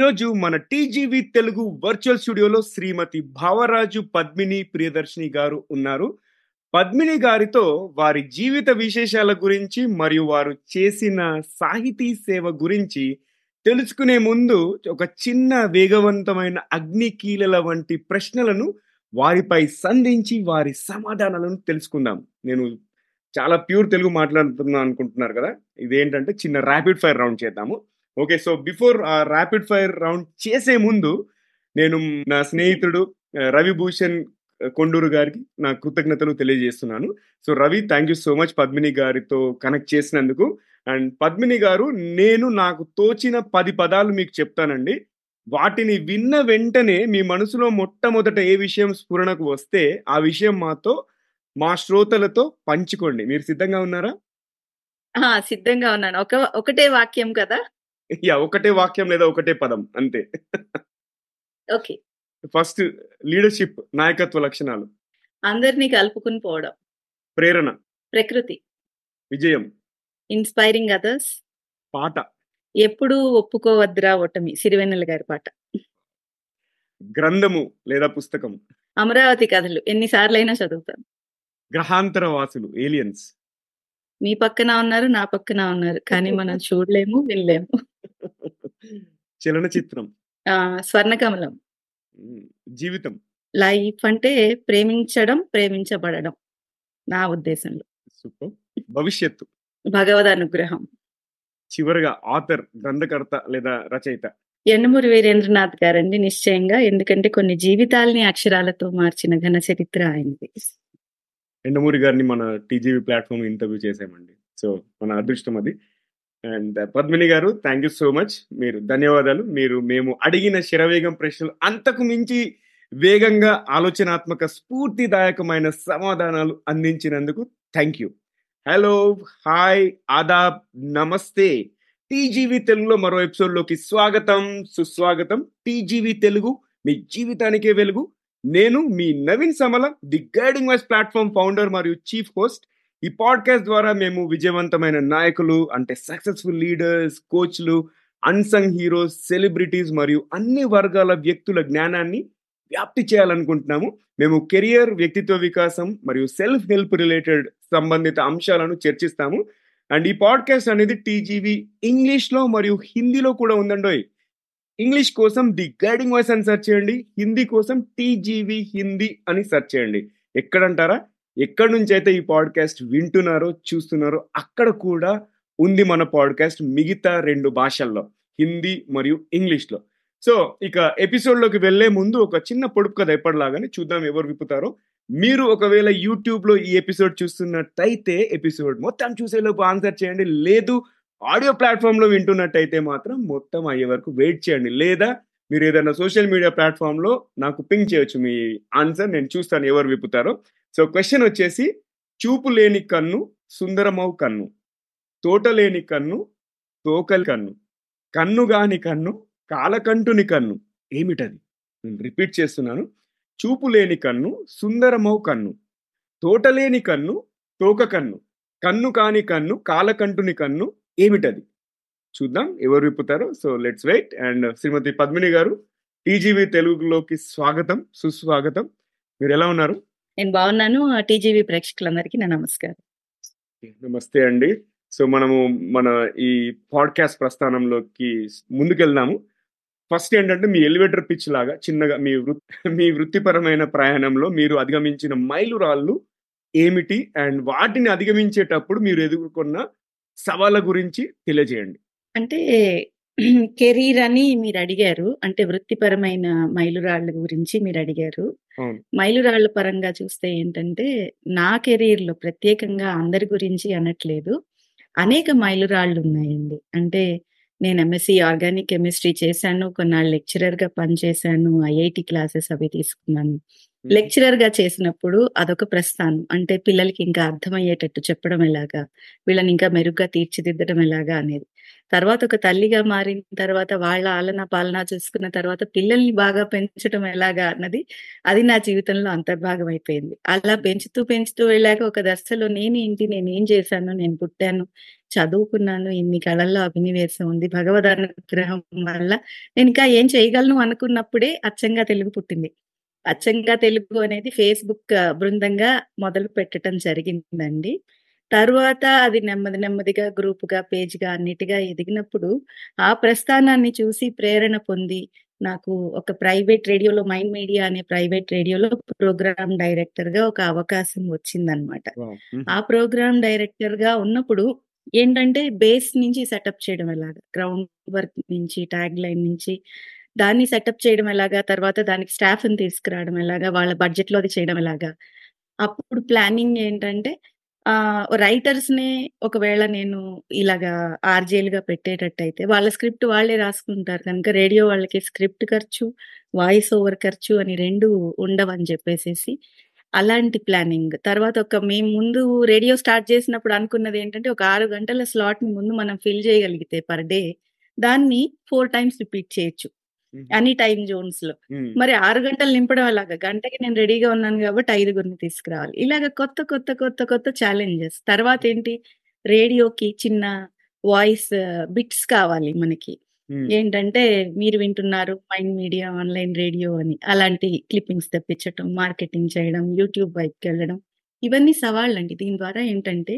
ఈరోజు మన TGV Telugu virtual స్టూడియోలో శ్రీమతి భావరాజు పద్మిని ప్రియదర్శిని గారు ఉన్నారు. పద్మిని గారితో వారి జీవిత విశేషాల గురించి మరియు వారు చేసిన సాహితీ సేవ గురించి తెలుసుకునే ముందు ఒక చిన్న వేగవంతమైన అగ్ని కీలల వంటి ప్రశ్నలను వారిపై సంధించి వారి సమాధానాలను తెలుసుకుందాం. నేను చాలా ప్యూర్ తెలుగు మాట్లాడుతున్నాను అనుకుంటున్నారు కదా. ఇదేంటంటే చిన్న ర్యాపిడ్ ఫైర్ రౌండ్ చేద్దాము. ఓకే సో బిఫోర్ ఆ ర్యాపిడ్ ఫైర్ రౌండ్ చేసే ముందు నేను నా స్నేహితుడు రవిభూషణ్ రవి భూషణ్ uh, కొండూరు గారికి నా కృతజ్ఞతలు తెలియజేస్తున్నాను. So Ravi thank you so much Padmini గారితో కనెక్ట్ చేసినందుకు. అండ్ పద్మిని గారు నేను నాకు తోచిన పది పదాలు మీకు చెప్తానండి. వాటిని విన్న వెంటనే మీ మనసులో మొట్టమొదట ఏ విషయం స్ఫురణకు వస్తే ఆ విషయం మాతో మా శ్రోతలతో పంచుకోండి. మీరు సిద్ధంగా ఉన్నారా? సిద్ధంగా ఉన్నాను. ఒక ఒకటే వాక్యం కదా? యా ఒకటే వాక్యం లేదా ఒకటే పదం అంతే. ఓకే. ఫస్ట్ లీడర్షిప్ నాయకత్వ లక్షణాలు. అందరినీ కలుపుకుని పోవడం. ప్రేరణ. ప్రకృతి. విజయం. Inspiring others. పాట. ఎప్పుడూ ఒప్పుకోవద్దురా ఓటమి సిరివెన్నెల గారి పాట. గ్రంథము లేదా పుస్తకం. అమరావతి కథలు ఎన్నిసార్లైనా చదువుతాను. గ్రహాంతర వాసులు ఏలియన్స్. మీ పక్కన ఉన్నారు నా పక్కన ఉన్నారు కానీ మనం చూడలేము వినలేము. చలనచిత్రం. స్వర్ణకమలం. జీవితం. లైఫ్ అంటే ప్రేమించడం ప్రేమించబడడం. నా ఉద్దేశంలో. సూపర్. భవిష్యత్తు. భగవద్ అనుగ్రహం. చివరగా ఆథర్ గ్రంథకర్త లేదా రచయిత. ఎండమూరి వీరేంద్రనాథ్ గారండి నిశ్చయంగా ఎందుకంటే కొన్ని జీవితాల్ని అక్షరాలతో మార్చిన ఘన చరిత్ర ఆయనది. ఎండమూరి గారిని మన టీజీవీ ప్లాట్ఫామ్ ఇంటర్వ్యూ చేసామండి సో మన అదృష్టం అది. అండ్ uh, పద్మిని గారు థ్యాంక్ యూ సో మచ్ మీరు ధన్యవాదాలు. మీరు మేము అడిగిన శరవేగం ప్రశ్నలు అంతకు మించి వేగంగా ఆలోచనాత్మక స్ఫూర్తిదాయకమైన సమాధానాలు అందించినందుకు థ్యాంక్ యూ హలో హాయ్ ఆదాబ్ నమస్తే. టీజీవీ తెలుగులో మరో ఎపిసోడ్లోకి స్వాగతం సుస్వాగతం. టీజీవీ తెలుగు మీ జీవితానికే వెలుగు. నేను మీ Naveen Samala the guiding voice platform founder మరియు చీఫ్ హోస్ట్. ఈ పాడ్కాస్ట్ ద్వారా మేము విజయవంతమైన నాయకులు అంటే సక్సెస్ఫుల్ లీడర్స్ కోచ్లు అన్సంగ్ హీరోస్ సెలబ్రిటీస్ మరియు అన్ని వర్గాల వ్యక్తుల జ్ఞానాన్ని వ్యాప్తి చేయాలనుకుంటున్నాము. మేము కెరియర్ వ్యక్తిత్వ వికాసం మరియు సెల్ఫ్ హెల్ప్ రిలేటెడ్ సంబంధిత అంశాలను చర్చిస్తాము. అండ్ ఈ పాడ్కాస్ట్ అనేది టీజీవీ ఇంగ్లీష్లో మరియు హిందీలో కూడా ఉందండోయ్. ఇంగ్లీష్ కోసం ది గైడింగ్ వాయిస్ అని సెర్చ్ చేయండి. హిందీ కోసం టీజీవీ హిందీ అని సెర్చ్ చేయండి. ఎక్కడంటారా? ఎక్కడి నుంచి అయితే ఈ పాడ్కాస్ట్ వింటున్నారో చూస్తున్నారో అక్కడ కూడా ఉంది మన పాడ్కాస్ట్ మిగతా రెండు భాషల్లో హిందీ మరియు ఇంగ్లీష్లో. సో ఇక ఎపిసోడ్లోకి వెళ్ళే ముందు ఒక చిన్న పొడుపు కథ ఎప్పటిలాగానే చూద్దాం ఎవరు విప్పుతారో. మీరు ఒకవేళ యూట్యూబ్లో ఈ ఎపిసోడ్ చూస్తున్నట్టయితే ఎపిసోడ్ మొత్తం చూసేలోపు ఆన్సర్ చేయండి. లేదు ఆడియో ప్లాట్ఫామ్లో వింటున్నట్టయితే మాత్రం మొత్తం అయ్యే వరకు వెయిట్ చేయండి. లేదా మీరు ఏదైనా సోషల్ మీడియా ప్లాట్ఫామ్లో నాకు పింక్ చేయొచ్చు మీ ఆన్సర్ నేను చూస్తాను ఎవరు విప్పుతారో. సో క్వశ్చన్ వచ్చేసి చూపు లేని కన్ను సుందరమవు కన్ను. తోట లేని కన్ను తోకలి కన్ను. కన్ను గాని కన్ను కాలకంటుని కన్ను. ఏమిటది? నేను రిపీట్ చేస్తున్నాను. చూపు లేని కన్ను సుందరమవు కన్ను. తోటలేని కన్ను తోక కన్ను. కన్ను కాని కన్ను కాలకంటుని కన్ను. ఏమిటది? చూద్దాం ఎవరు విప్పుతారు. So let's wait and Shrimati Padmini garu TGV తెలుగులోకి స్వాగతం సుస్వాగతం. మీరు ఎలా ఉన్నారు? నేను బాగున్నాను. టీజీవీ ప్రేక్షకులందరికీ నా నమస్కారం. నమస్తే అండి. సో మనము మన ఈ పాడ్కాస్ట్ ప్రస్థానంలోకి ముందుకెళ్దాము. ఫస్ట్ ఏంటంటే మీ ఎలివేటర్ పిచ్ లాగా చిన్నగా మీ వృత్తి మీ వృత్తిపరమైన ప్రయాణంలో మీరు అధిగమించిన మైలురాళ్ళు ఏమిటి? అండ్ వాటిని అధిగమించేటప్పుడు మీరు ఎదుర్కొన్న సవాళ్ళ గురించి తెలియజేయండి. అంటే కెరీర్ అని మీరు అడిగారు అంటే వృత్తిపరమైన మైలురాళ్ళ గురించి మీరు అడిగారు మైలురాళ్ళ పరంగా చూస్తే ఏంటంటే నా కెరీర్లో ప్రత్యేకంగా అందరి గురించి అనట్లేదు. అనేక మైలురాళ్ళు ఉన్నాయండి అంటే నేను ఎంఎస్సి ఆర్గానిక్ కెమిస్ట్రీ చేశాను కొన్నాళ్ళు లెక్చరర్గా పనిచేశాను ఐఐటి క్లాసెస్ అవి తీసుకున్నాను. లెక్చరర్గా చేసినప్పుడు అదొక ప్రస్థానం. అంటే పిల్లలకి ఇంకా అర్థమయ్యేటట్టు చెప్పడం ఎలాగా? వీళ్ళని ఇంకా మెరుగ్గా తీర్చిదిద్దడం ఎలాగా అనేది. తర్వాత ఒక తల్లిగా మారిన తర్వాత వాళ్ళ ఆలన పాలన చూసుకున్న తర్వాత పిల్లల్ని బాగా పెంచడం ఎలాగా అన్నది అది నా జీవితంలో అంతర్భాగం అయిపోయింది. అలా పెంచుతూ పెంచుతూ వెళ్ళాక ఒక దశలో నేనేంటి నేను ఏం చేశాను నేను పుట్టాను చదువుకున్నాను. ఇన్ని కళల్లో అభినివేశం ఉంది. భగవద్ అనుగ్రహం వల్ల నేనింకా ఏం చేయగలను అనుకున్నప్పుడే అచ్చంగా తెలుగు పుట్టింది. అచ్చంగా తెలుగు అనేది ఫేస్‌బుక్ బృందంగా మొదలు పెట్టటం జరిగిందండి. తరువాత అది నెమ్మది నెమ్మదిగా గ్రూప్‌గా, పేజ్‌గా అన్నిటిగా ఎదిగినప్పుడు ఆ ప్రస్థానాన్ని చూసి ప్రేరణ పొంది నాకు ఒక ప్రైవేట్ రేడియోలో 'మైండ్ మీడియా' అనే ప్రైవేట్ రేడియోలో ప్రోగ్రామ్ డైరెక్టర్‌గా ఒక అవకాశం వచ్చిందనమాట. ఆ ప్రోగ్రామ్ డైరెక్టర్‌గా ఉన్నప్పుడు ఏంటంటే బేస్ నుంచి సెటప్ చేయడం ఎలాగా, గ్రౌండ్ వర్క్ నుంచి, ట్యాగ్ లైన్ నుంచి దాన్ని సెటప్ చేయడం ఎలాగా, తర్వాత దానికి స్టాఫ్‌ని తీసుకురావడం ఎలాగా, వాళ్ళ బడ్జెట్‌లో అది చేయడం ఎలాగా. అప్పుడు ప్లానింగ్ ఏంటంటే రైటర్స్ రైటర్స్‌నే ఒకవేళ నేను ఇలాగా ఆర్‌జేలుగా పెట్టేటట్టయితే వాళ్ళ స్క్రిప్ట్ వాళ్ళే రాసుకుంటారు. కనుక రేడియో వాళ్ళకి స్క్రిప్ట్ ఖర్చు, వాయిస్ ఓవర్ ఖర్చు అని రెండు ఉండవని చెప్పేసేసి అలాంటి ప్లానింగ్. తర్వాత ఒక మేము ముందు రేడియో స్టార్ట్ చేసినప్పుడు అనుకున్నదేంటంటే ఒక 6 గంటల స్లాట్‌ని ముందు మనం ఫిల్ చేయగలిగితే పర్ డే దాన్ని 4 టైమ్స్ రిపీట్ చేయొచ్చు. అన్ని టైమ్ జోన్స్‌లో. హ్మ్. మరి 6 గంటలు నింపడం ఎలాగా? గంటకి నేను రెడీగా ఉన్నాను కాబట్టి ఐదుగురిని తీసుకురావాలి. ఇలాగ కొత్త, కొత్త, కొత్త, కొత్త ఛాలెంజెస్. తర్వాతేంటి రేడియోకి చిన్న వాయిస్ బిట్స్ కావాలి మనకి. ఏంటంటే మీరు వింటున్నారు మైండ్ మీడియా ఆన్‌లైన్ రేడియో అని. అలాంటి క్లిప్పింగ్స్ తెప్పించటం, మార్కెటింగ్ చేయడం, యూట్యూబ్ వైపుకెళ్ళడం. ఇవన్నీ సవాళ్ళండి. దీని ద్వారా ఏంటంటే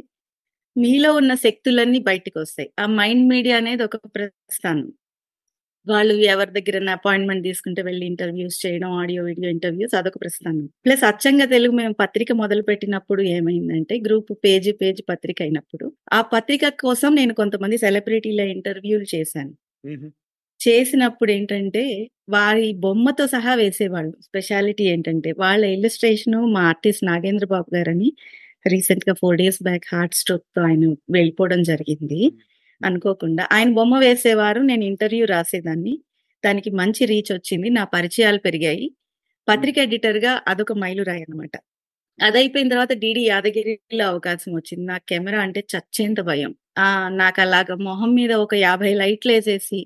మీలో ఉన్న శక్తులన్నీ బయటికొస్తాయి. ఆ మైండ్ మీడియా అనేది ఒక ప్రస్థానం. వాళ్ళు ఎవరి దగ్గర అపాయింట్‌మెంట్ తీసుకుంటే వెళ్ళి ఇంటర్వ్యూస్ చేయడం, ఆడియో, వీడియో ఇంటర్వ్యూస్ అదొక ప్రస్థానం. ప్లస్ అచ్చంగా తెలుగు మేము పత్రిక మొదలు పెట్టినప్పుడు ఏమైందంటే గ్రూప్ పేజ్, పేజ్ పత్రిక అయినప్పుడు ఆ పత్రిక కోసం నేను కొంతమంది సెలబ్రిటీల ఇంటర్వ్యూలు చేశాను. చేసినప్పుడు ఏంటంటే వారి బొమ్మతో సహా వేసేవాళ్ళు. స్పెషాలిటీ ఏంటంటే వాళ్ళ ఇల్లస్ట్రేషను మా ఆర్టిస్ట్ నాగేంద్ర బాబు గారని రీసెంట్‌గా 4 డేస్ బ్యాక్ హార్ట్ స్ట్రోక్‌తో ఆయన వెళ్ళిపోవడం జరిగింది. అనుకోకుండా. ఆయన బొమ్మ వేసేవారు. నేను ఇంటర్వ్యూ రాసేదాన్ని. దానికి మంచి రీచ్ వచ్చింది. నా పరిచయాలు పెరిగాయి. పత్రిక ఎడిటర్‌గా అదొక మైలురాయి అన్నమాట. అదయిపోయిన తర్వాత డీడీ యాదగిరిలో అవకాశం వచ్చింది. నాకు కెమెరా అంటే చచ్చేంత భయం. ఆ! నాకలాగా మొహం మీద ఒక 50 లైట్‌లేసేసి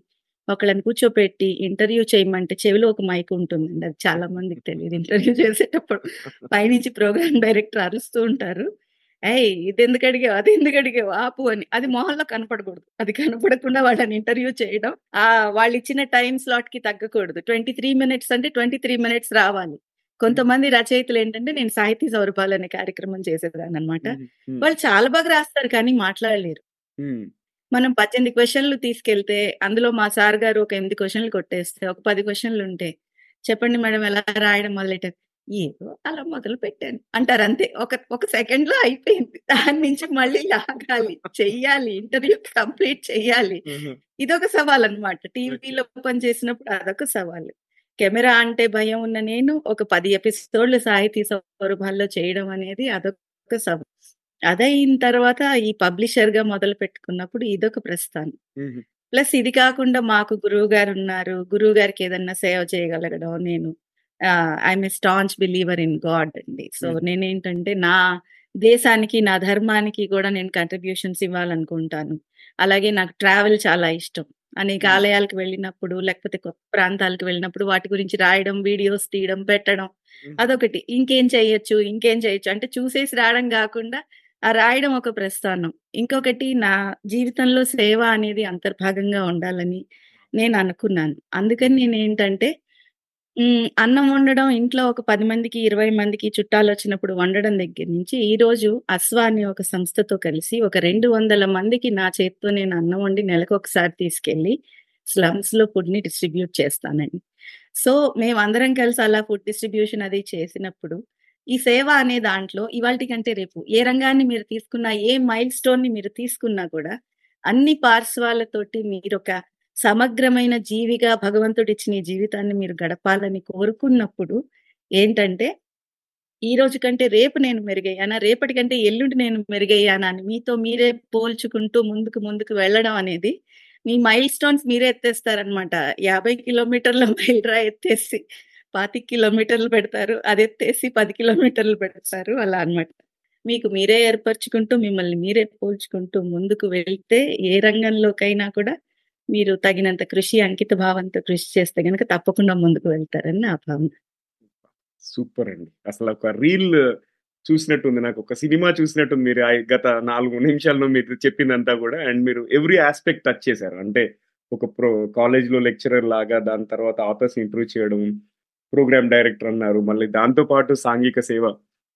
ఒకళ్ళని కూర్చోపెట్టి ఇంటర్వ్యూ చేయమంటే చెవిలో ఒక మైక్ ఉంటుందండి. అది చాలా మందికి తెలీదు. ఇంటర్వ్యూ చేసేటప్పుడు పైనుంచి ప్రోగ్రామ్ డైరెక్టర్ అరుస్తూ ఉంటారు. "ఏయ్! ఇదెందుకు అడిగావు? అదెందుకు అడిగావు? ఆపు" అని. అది మొహంలో కనపడకూడదు. అది కనపడకుండా వాళ్ళని ఇంటర్వ్యూ చేయడం. ఆహ్, వాళ్ళిచ్చిన టైమ్ స్లాట్‌కి తగ్గకూడదు. 23 మినిట్స్ అంటే 23 మినిట్స్ రావాలి. కొంతమంది రచయితలేంటంటే నేను సాహితీ సౌరభాలు అనే కార్యక్రమం చేసేదాన్ననమాట. హుహు. హ్మ్. వాళ్ళు చాలా బాగా రాస్తారు కానీ మాట్లాడలేరు. హ్మ్. మనం 18 క్వెషన్‌లు తీసుకెళ్తే అందులో మా సార్ గారు ఒక 8 క్వెషన్‌లు కొట్టేస్తే ఒక 10 క్వెషన్‌లుంటే చెప్పండి మేడం ఎలా రాయడం మొదలెట్టారు? ఏదో అలా మొదలుపెట్టాను అంటారంతే. ఒక ఒక సెకండ్‌లో అయిపోయింది. దాని నుంచి మళ్ళీ లాగాలి, చెయ్యాలి, ఇంటర్వ్యూ కంప్లీట్ చెయ్యాలి. హుహు. ఇదొక సవాలనమాట. ఓకే. టీవీలో పని చేసినప్పుడు అదొక సవాలు. కెమెరా అంటే భయం ఉన్న నేను ఒక 10 ఎపిసోడ్‌లు సాహితీ సౌరభాల్లో చేయడం అనేది అదొక సవాలు. అదయిన తర్వాత ఈ పబ్లిషర్‌గా మొదలుపెట్టుకున్నప్పుడు ఇదొక ప్రస్థానం. ప్లస్ ఇది కాకుండా మాకు గురువుగారున్నారు. గురువుగారికి ఏదన్నా సేవ చేయగలగడం నేను I'm a staunch believer in God అండి. సో. నేనేంటంటే నా దేశానికి, నా ధర్మానికి కూడా నేను కంట్రిబ్యూషన్స్ ఇవ్వాలనుకుంటాను. అలాగే నాకు ట్రావెల్ చాలా ఇష్టం. అనేక. ఆలయాలకు వెళ్ళినప్పుడు లేకపోతే కొత్త ప్రాంతాలకు వెళ్ళినప్పుడు వాటి గురించి రాయడం, వీడియోస్ తీయడం, పెట్టడం. అదొకటి. ఇంకేం చేయొచ్చు, ఇంకేం చేయొచ్చు అంటే చూసేసి రాయడం గాకుండా ఆ రాయడం ఒక ప్రస్థానం. ఇంకొకటి నా జీవితంలో సేవ అనేది అంతర్భాగంగా ఉండాలని నేను అనుకున్నాను. అందుకని నేను ఏంటంటే అన్నం వండడం ఇంట్లో ఒక పది మందికి, 20 మందికి చుట్టాలు వచ్చినప్పుడు వండడం దగ్గర నుంచి ఈరోజు అస్వా అనే ఒక సంస్థతో కలిసి ఒక 200 మందికి నా చేత్తో నేను అన్నం వండి నెలకు ఒకసారి తీసుకెళ్ళి స్లమ్స్‌లో ఫుడ్‌ని డిస్ట్రిబ్యూట్ చేస్తానండి. సో, మేమందరం కలిసి అలా ఫుడ్ డిస్ట్రిబ్యూషన్ అది చేసినప్పుడు ఈ సేవ అనే దాంట్లో ఇవాల్టి కంటే రేపు ఏ రంగాన్ని మీరు తీసుకున్నా, ఏ మైల్ స్టోన్ని మీరు తీసుకున్నా కూడా అన్ని పార్శ్వాలతోటి మీరు ఒక సమగ్రమైన జీవిగా భగవంతుడిచ్చిన ఈ జీవితాన్ని మీరు గడపాలని కోరుకున్నప్పుడు ఏంటంటే ఈ రోజు కంటే రేపు నేను మెరుగయ్యానా? రేపటి కంటే ఎల్లుండి నేను మెరుగయ్యానా? అని మీతో మీరే పోల్చుకుంటూ ముందుకు ముందుకు వెళ్ళడం అనేది మీ మైల్ స్టోన్స్ మీరే ఎత్తేస్తారనమాట. 50 కిలోమీటర్ల మైలురాయి ఎత్తేసి 25 కిలోమీటర్లు పెడతారు. అదెత్తేసి పది కిలోమీటర్లు పెడతారు. అలా అన్నమాట. మీకు మీరే ఏర్పరచుకుంటూ, మిమ్మల్ని మీరే పోల్చుకుంటూ ముందుకు వెళ్తే ఏ రంగంలోకైనా కూడా మీరు తగినంత కృషి, అంకిత భావంతో కృషి చేస్తే గనక తప్పకుండా ముందుకు వెళ్తారని నా భావన. సూపర్ అండి. అసలు ఒక రీల్ చూసినట్టుంది నాకు ఒక సినిమా చూసినట్టుంది మీరు ఆ గత నాలుగు నిమిషాల్లో మీరు చెప్పిందంతా కూడా అండ్ మీరు ఎవ్రీ ఆస్పెక్ట్ టచ్ చేశారు అంటే ఒక ప్రో కాలేజ్లో లెక్చరర్ లాగా దాని తర్వాత ఆథర్స్ ఇంటర్వ్యూ చేయడం ప్రోగ్రామ్ డైరెక్టర్ అన్నారు. మళ్ళీ దాంతో పాటు సాంఘిక సేవ